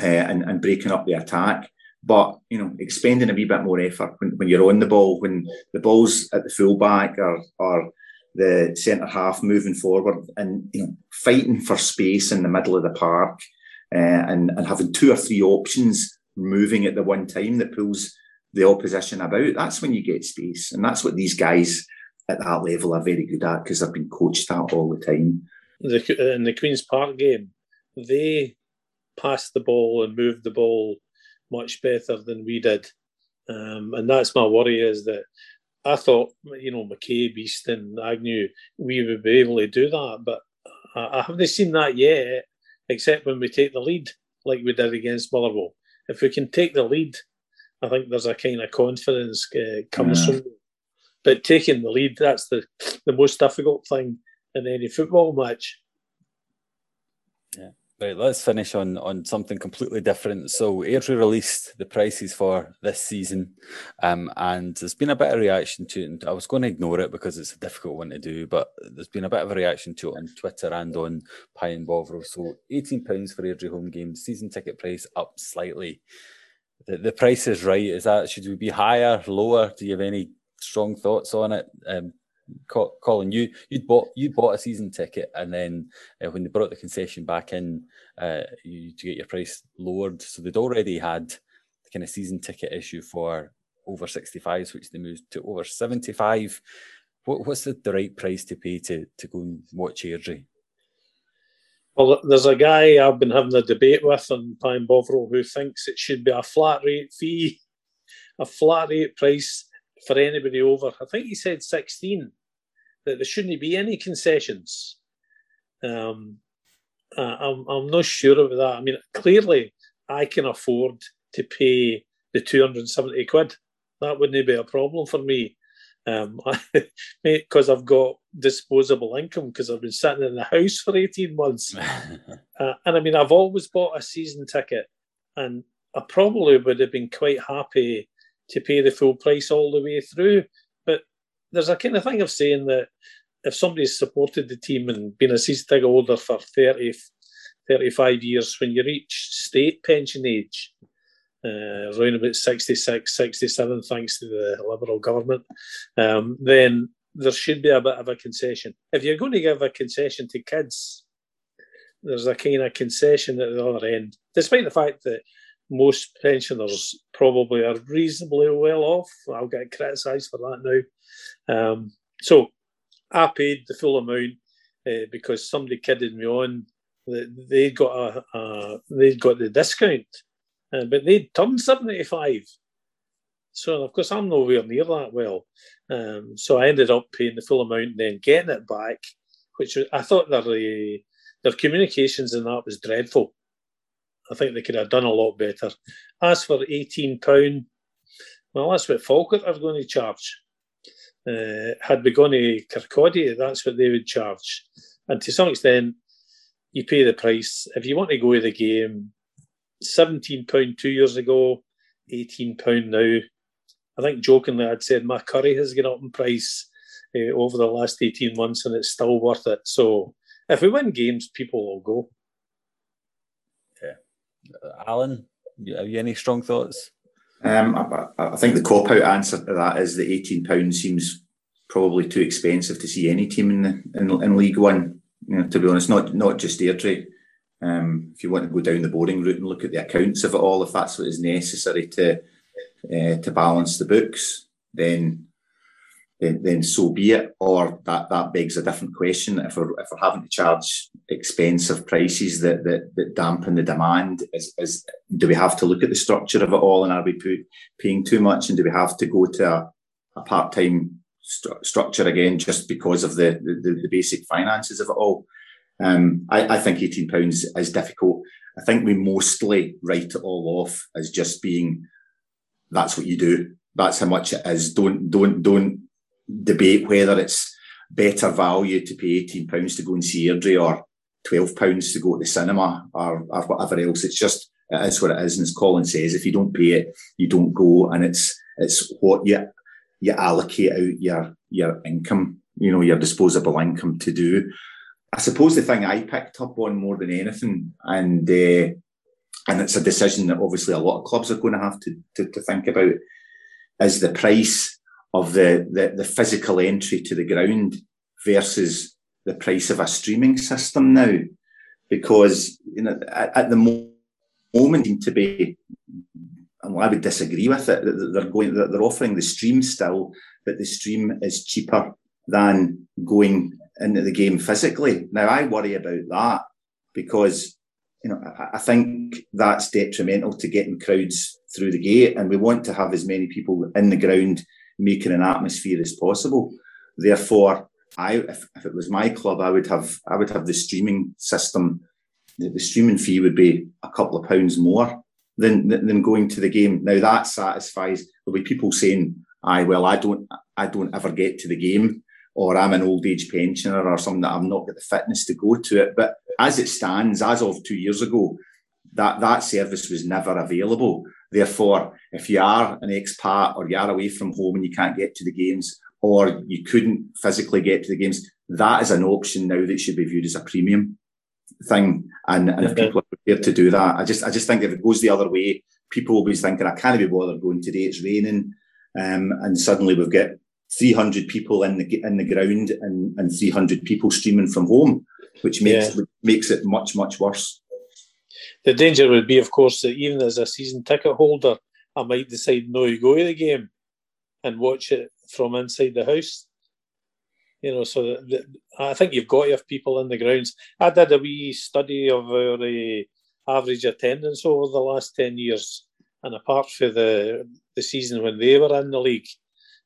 uh, and and breaking up the attack. But you know, expending a wee bit more effort when, when you're on the ball, when the ball's at the fullback or or the centre half moving forward and you know fighting for space in the middle of the park uh, and and having two or three options moving at the one time that pulls the opposition about. That's when you get space, and that's what these guys at that level are very good at because they've been coached that all the time. the in the Queens Park game, they passed the ball and moved the ball much better than we did, um, and that's my worry is that I thought you know McCabe, Easton, Agnew, we would be able to do that, but I, haven't seen that yet, except when we take the lead like we did against Motherwell. If we can take the lead, I think there's a kind of confidence uh, comes Yeah. from. But taking the lead, that's the the most difficult thing in any football match. Right, let's finish on on something completely different. So, Airdrie released the prices for this season, um, and there's been a bit of reaction to it. And I was going to ignore it because it's a difficult one to do, but there's been a bit of a reaction to it on Twitter and on Pie and Bovril. So, eighteen pounds for Airdrie home games, season ticket price up slightly. The, the price is right. Is that should we be higher, lower? Do you have any strong thoughts on it? Um, Colin, you you bought you bought a season ticket, and then uh, when they brought the concession back in, uh, you to get your price lowered. So they'd already had the kind of season ticket issue for over 65s, which they moved to over 75. What, what's the, the right price to pay to to go and watch Airdrie? Well, there's a guy I've been having a debate with on Pie and Bovril who thinks it should be a flat rate fee, a flat rate price for anybody over. I think he said 16, that there shouldn't be any concessions. Um, uh, I'm, I'm not sure about that. I mean, clearly, I can afford to pay the 270 quid. That wouldn't be a problem for me. Um, *laughs* because I've got disposable income because I've been sitting in the house for 18 months. *laughs* Uh, and I mean, I've always bought a season ticket, and I probably would have been quite happy to pay the full price all the way through. There's a kind of thing of saying that if somebody's supported the team and been a season ticket holder for 30, 35 years, when you reach state pension age, uh, around about 66, 67, thanks to the Liberal government, um, then there should be a bit of a concession. If you're going to give a concession to kids, there's a kind of concession at the other end, despite the fact that most pensioners probably are reasonably well off. I'll get criticised for that now. Um, so I paid the full amount uh, because somebody kidded me on that they got a, a they got the discount, uh, but they'd turned seventy five. So of course I'm nowhere near that well. Um, so I ended up paying the full amount and then getting it back, which I thought their uh, their communications in that was dreadful. I think they could have done a lot better. As for eighteen pound, well, that's what Falkirk are going to charge. Uh, had we gone to Kirkcaldy, that's what they would charge. And to some extent, you pay the price. If you want to go to the game, seventeen pound two years ago, eighteen pound now. I think jokingly I'd said my curry has gone up in price uh, over the last eighteen months, and it's still worth it. So if we win games, people will go. Yeah. Alan, have you any strong thoughts? Um, I, I think the cop out answer to that is that eighteen pounds seems probably too expensive to see any team in the in, in League One. You know, to be honest, not not just Airdrie. Um, if you want to go down the boring route and look at the accounts of it all, if that's what is necessary to uh, to balance the books, then then, then so be it. Or that, that begs a different question. If we're, if we're having to charge expensive prices that, that, that dampen the demand, is, is, do we have to look at the structure of it all and are we put, paying too much? And do we have to go to a, a part time st- structure again just because of the, the, the basic finances of it all? Um, I, I think £18 is difficult. I think we mostly write it all off as just being that's what you do. That's how much it is. Don't don't don't debate whether it's better value to pay eighteen pounds to go and see Airdrie or twelve pounds to go to the cinema or, or whatever else. It's just it is what it is, and as Colin says, if you don't pay it, you don't go, and it's it's what you you allocate out your your income, you know, your disposable income to do. I suppose the thing I picked up on more than anything, and uh, and it's a decision that obviously a lot of clubs are going to have to, to, to think about, is the price of the, the, the physical entry to the ground versus the price of a streaming system now, because you know at, at the moment to be, and I would disagree with it. They're going, they're offering the stream still, but the stream is cheaper than going into the game physically. Now I worry about that because you know I, I think that's detrimental to getting crowds through the gate, and we want to have as many people in the ground making an atmosphere as possible. Therefore, I if, if it was my club, I would have I would have the streaming system. The, the streaming fee would be a couple of pounds more than, than going to the game. Now that satisfies. There'll be people saying, "I well, I don't I don't ever get to the game." Or I'm an old age pensioner or something that I've not got the fitness to go to it. But as it stands, as of two years ago, that, that service was never available. Therefore, if you are an expat or you are away from home and you can't get to the games, or you couldn't physically get to the games, that is an option now that should be viewed as a premium thing. And, and if people are prepared to do that, I just I just think if it goes the other way, people will be thinking, I can't be bothered going today, it's raining. Um, and suddenly we've got 300 people in the in the ground and, and 300 people streaming from home, which makes yeah. makes it much much worse. The danger would be, of course, that even as a season ticket holder, I might decide no to go to the game and watch it from inside the house. You know, so the, the, I think you've got to have people in the grounds. I did a wee study of our uh, average attendance over the last ten years, and apart from the the season when they were in the league,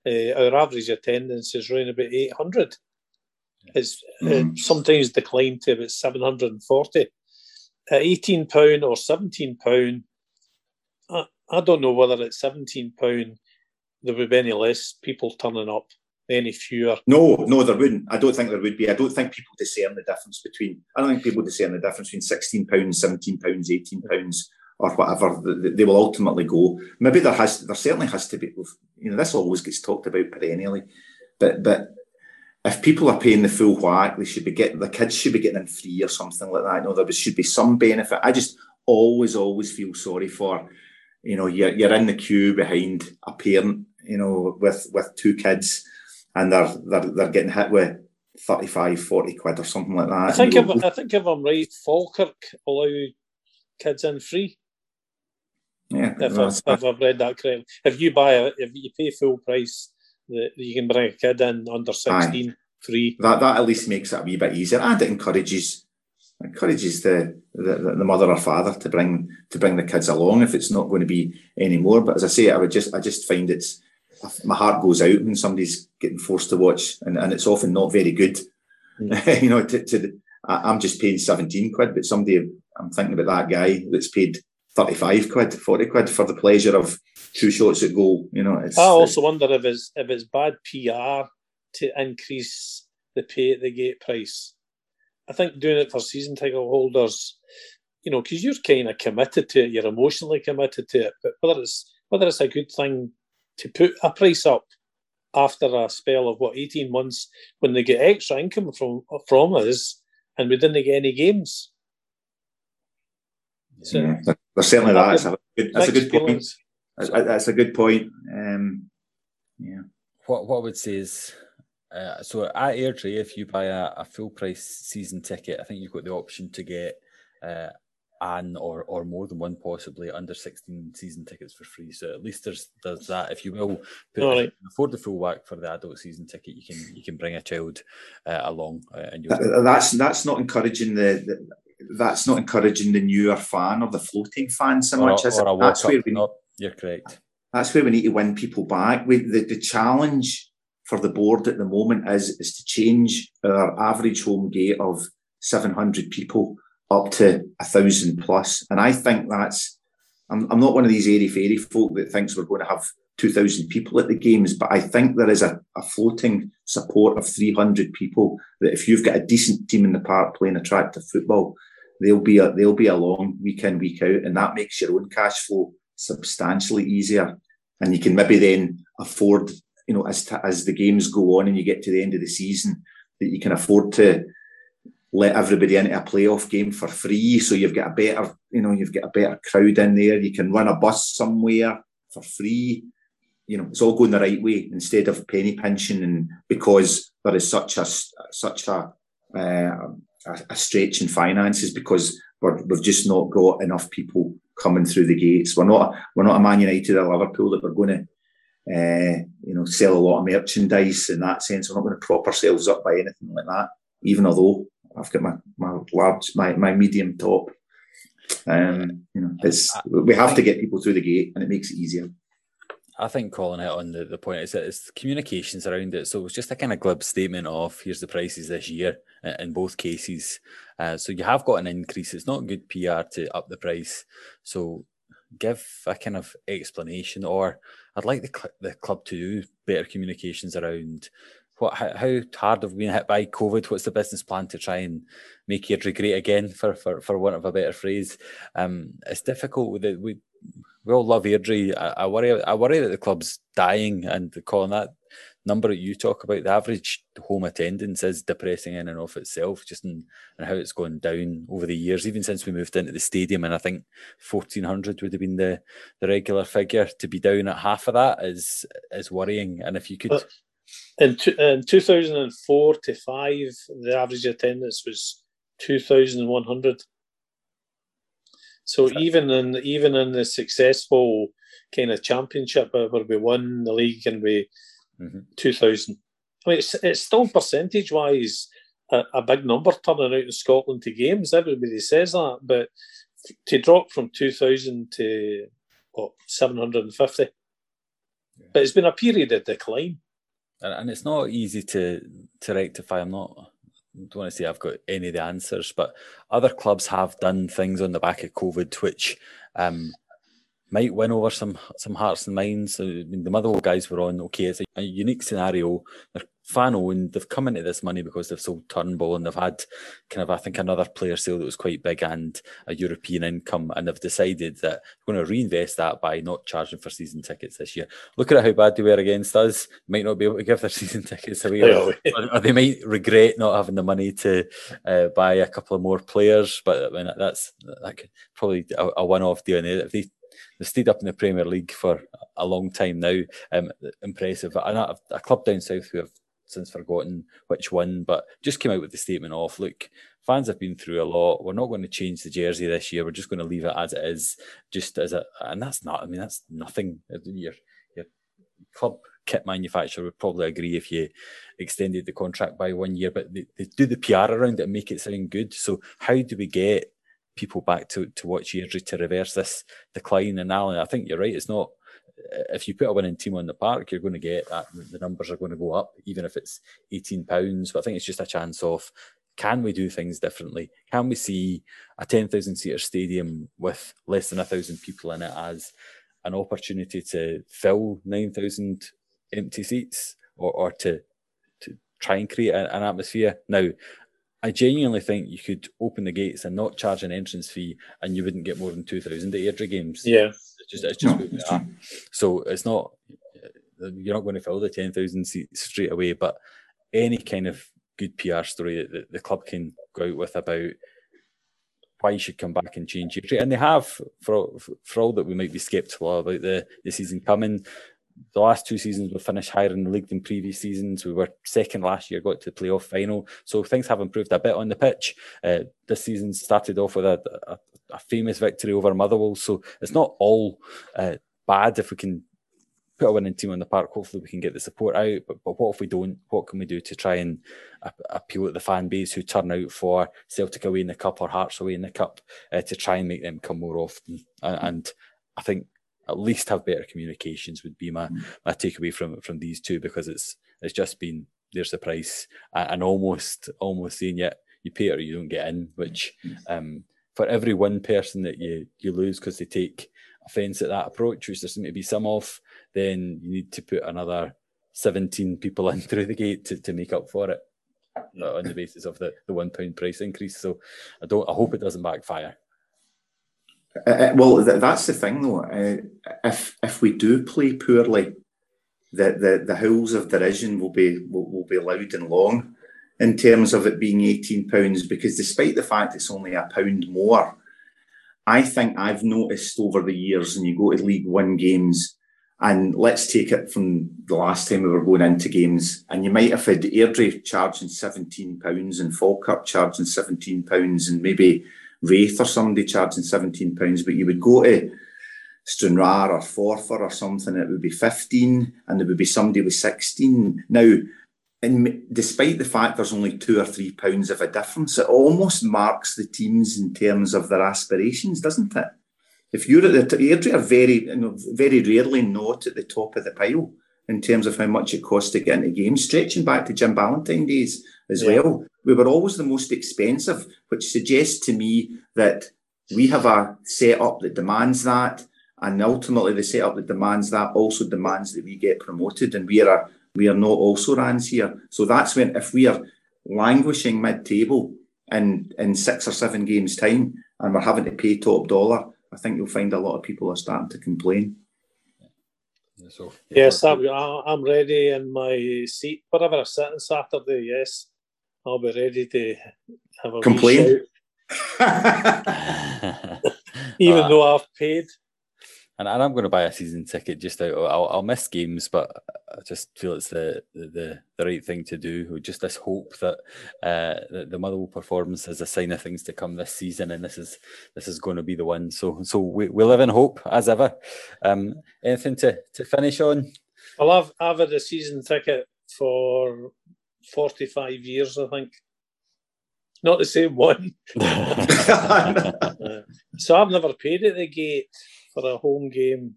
uh, our average attendance is around about eight hundred. It's uh, sometimes declined to about seven hundred and forty at eighteen pound or seventeen pound, I, I don't know whether at seventeen pound there would be any less people turning up, any fewer. No, no, there wouldn't. I don't think there would be. I don't think people discern the difference between. I don't think people discern the difference between sixteen pounds, seventeen pounds, eighteen pounds, or whatever. They will ultimately go. Maybe there has, there certainly has to be. You know, this always gets talked about perennially, but but if people are paying the full whack, they should be getting the kids should be getting in free or something like that. You know, there should be some benefit. I just always, always feel sorry for, you know, you're, you're in the queue behind a parent, you know, with with two kids, and they're they're, they're getting hit with 35, 40 quid or something like that. I think if, I think if I'm right, Falkirk allow kids in free. Yeah, if, I've, if I've read that correctly. If you buy it, if you pay full price that you can bring a kid in under 16 Aye. free. That that at least makes it a wee bit easier and it encourages encourages the, the, the mother or father to bring to bring the kids along if it's not going to be any more. But as I say, I would just I just find it's my heart goes out when somebody's getting forced to watch and, and it's often not very good. Mm. *laughs* you know, to, to the, I'm just paying 17 quid, but somebody I'm thinking about that guy that's paid 35 quid, 40 quid for the pleasure of two shots at goal. You know, I also wonder if it's if it's bad PR to increase the pay at the gate price. I think doing it for season ticket holders, you know, because you're kind of committed to it, you're emotionally committed to it. But whether it's whether it's a good thing to put a price up after a spell of what eighteen months when they get extra income from from us and we didn't get any games. So, yeah, there's certainly that. That's a good, that's a good point. That's, a good point. Um, yeah. What what I would say is, uh, so at Airdrie, if you buy a, a, full price season ticket, I think you've got the option to get uh, and or or more than one possibly under 16 season tickets for free so at least there's there's that if you will put, All if you can afford the full whack for the adult season ticket you can you can bring a child uh, along uh, and you'll That- that's that's not encouraging the, the that's not encouraging the newer fan or the floating fan so or, much. a- is it? or a That's where we no, you're correct that's where we need to win people back. We, the, the challenge for the board at the moment is is to change our average home gate of 700 people up to a thousand plus. And I think that's, I'm, I'm not one of these airy fairy folk that thinks we're going to have 2,000 people at the games, but I think there is a, a floating support of 300 people that if you've got a decent team in the park playing attractive football, they'll be a, they'll be along week in week out, and that makes your own cash flow substantially easier. And you can maybe then afford, you know, as t- as the games go on and you get to the end of the season, that you can afford to let everybody into a playoff game for free. So you've got a better, you know, you've got a better crowd in there. You can run a bus somewhere for free. You know, it's all going the right way instead of penny pinching, and because there is such a such a uh, a, a stretch in finances because we're, we've just not got enough people coming through the gates. We're not we're not a Man United or Liverpool that we're going to uh, you know sell a lot of merchandise in that sense. We're not going to prop ourselves up by anything like that. Even although I've got my my large my my medium top. Um, you know, it's we have to get people through the gate, and it makes it easier. I think calling it on the, the point is that it's communications around it. So it's just a kind of glib statement of here's the prices this year in both cases. Uh, so you have got an increase. It's not good PR to up the price. So give a kind of explanation, or I'd like the cl- the club to do better communications around what how, how hard have we been hit by COVID. What's the business plan to try and make Airdrie great again, for for for want of a better phrase? Um, it's difficult with it. We we all love Airdrie. I, I worry. I worry that the club's dying, and calling that number that you talk about, the average home attendance is depressing in and of itself, just in, and how it's gone down over the years, even since we moved into the stadium. And I think fourteen hundred would have been the the regular figure. To be down at half of that is is worrying. And if you could, In, two, in 2004 to 5, the average attendance was 2,100. So even in even in the successful kind of championship uh, where we won the league and we Mhm. 2,000, I mean, it's, it's still percentage wise a, a big number turning out in Scotland to games. Everybody says that, but to drop from 2,000 to what 750, but it's been a period of decline. and, and it's not easy to to rectify. I'm not. Don't want to say I've got any of the answers, but other clubs have done things on the back of COVID, which um, might win over some some hearts and minds. I mean, the Motherwell guys were on. Okay, it's a, a unique scenario. They're fan owned. They've come into this money because they've sold Turnbull and they've had kind of I think another player sale that was quite big and a European income, and they've decided that they're going to reinvest that by not charging for season tickets this year. Look at how bad they were against us. Might not be able to give their *laughs* season tickets away. Or, or they might regret not having the money to uh, buy a couple of more players. But I mean, that's that could probably a, a one-off deal. And if they they stayed up in the Premier League for a long time now, um, impressive. And a, a club down south who have since forgotten which one, but just came out with the statement of look. Fans have been through a lot. We're not going to change the jersey this year. We're just going to leave it as it is, just as a, and that's not. I mean, that's nothing. Your your club kit manufacturer would probably agree if you extended the contract by one year, but they, they do the PR around it and make it sound good. So how do we get people back to, to watch Airdrie to reverse this decline? And Alan, I think you're right. It's not if you put a winning team on the park, you're going to get that. The numbers are going to go up, even if it's eighteen pounds. But I think it's just a chance of can we do things differently? Can we see a ten thousand seater stadium with less than a thousand people in it as an opportunity to fill nine thousand empty seats, or, or to to try and create an atmosphere? Now, I genuinely think you could open the gates and not charge an entrance fee, and you wouldn't get more than two thousand at Airdrie games. Yeah. It's just, it's just No, it's. So it's not uh, you're not going to fill the ten thousand seats straight away, but any kind of good PR story that the, club can go out with about why you should come back and change your and they have for for all that we might be sceptical about the, the season coming. The last two seasons we finished higher in the league than previous seasons. We were second last year, got to the playoff final. So things have improved a bit on the pitch. Uh, this season started off with a, a, a, famous victory over Motherwell. So it's not all uh, bad if we can put a winning team on the park. Hopefully, we can get the support out. But, but what if we don't? What can we do to try and appeal to the fan base who turn out for Celtic away in the cup or Hearts away in the cup uh, to try and make them come more often? And, and, I think at least have better communications would be my my takeaway from from these two because it's it's just been there's the price and almost almost saying yet you pay it or you don't get in, which um, for every one person that you you lose because they take offence at that approach, which there seem to be some of, then you need to put another 17 people *laughs* in through the gate to, to make up for it on the basis of the, the one pound price increase. So I don't I hope it doesn't backfire. Uh, uh well, th- that's the thing, though. Uh, if if we do play poorly, the, the, the howls of derision will be will, will be loud and long in terms of it being eighteen pounds. Because despite the fact it's only a pound more, I think I've noticed over the years, and you go to League One games, and let's take it from the last time we were going into games, and you might have had Airdrie charging £17 and Falkirk charging £17 and maybe Raith or somebody charging £17, but you would go to Stranraer or Forfar or something, it would be 15 and there would be somebody with 16. Now, and despite the fact there's only two or three pounds of a difference, it almost marks the teams in terms of their aspirations, doesn't it? If you're at the Airdrie are very, you know, very rarely not at the top of the pile in terms of how much it costs to get into games, stretching back to Jim Ballantyne days as yeah. well. We were always the most expensive, which suggests to me that we have a setup that demands that, and ultimately the setup that demands that also demands that we get promoted, and we are we are not also rans here. So that's when if we are languishing mid-table in in six or seven games time, and we're having to pay top dollar, I think you'll find a lot of people are starting to complain. So, yes, I'm, I'm ready in my seat. Whatever I sit on Saturday, yes, I'll be ready to have a complain. *laughs* *laughs* Even uh, though I've paid and, and I'm going to buy a season ticket just out. I'll, I'll miss games, but I just feel it's the, the the right thing to do. With just this hope that uh, the, the Motherwell performance is a sign of things to come this season, and this is this is going to be the one. So so we, we live in hope as ever. Um, anything to to finish on? Well, I've I've had a season ticket for forty five years, I think. Not the same one. *laughs* *laughs* so I've never paid at the gate for a home game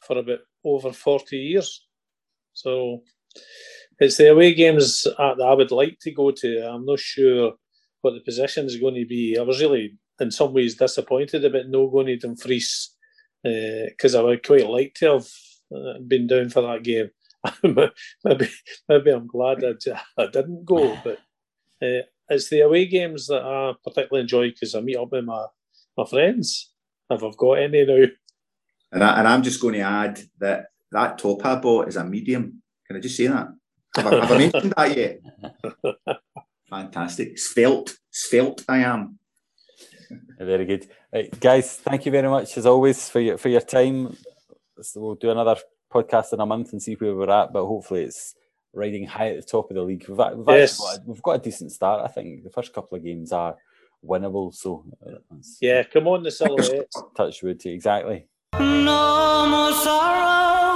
for about over 40 years. So it's the away games that I would like to go to. I'm not sure what the position is going to be. I was really, in some ways, disappointed about no going to Dumfries because uh, I would quite like to have uh, been down for that game. *laughs* maybe, maybe I'm glad I, I didn't go, but uh, it's the away games that I particularly enjoy because I meet up with my, my friends if I've got any now. And, I, and I'm just going to add that that top I bought is a medium. Can I just say that? Have I, have I mentioned that yet? *laughs* Fantastic. Svelte. Svelte I am. Very good. Right, guys, thank you very much as always for your for your time. So we'll do another podcast in a month and see where we're at, but hopefully it's riding high at the top of the league. We've, we've, yes. got, a, we've got a decent start, I think. The first couple of games are winnable, so uh, yeah, come on the silhouette. Touch wood, exactly. No more sorrow.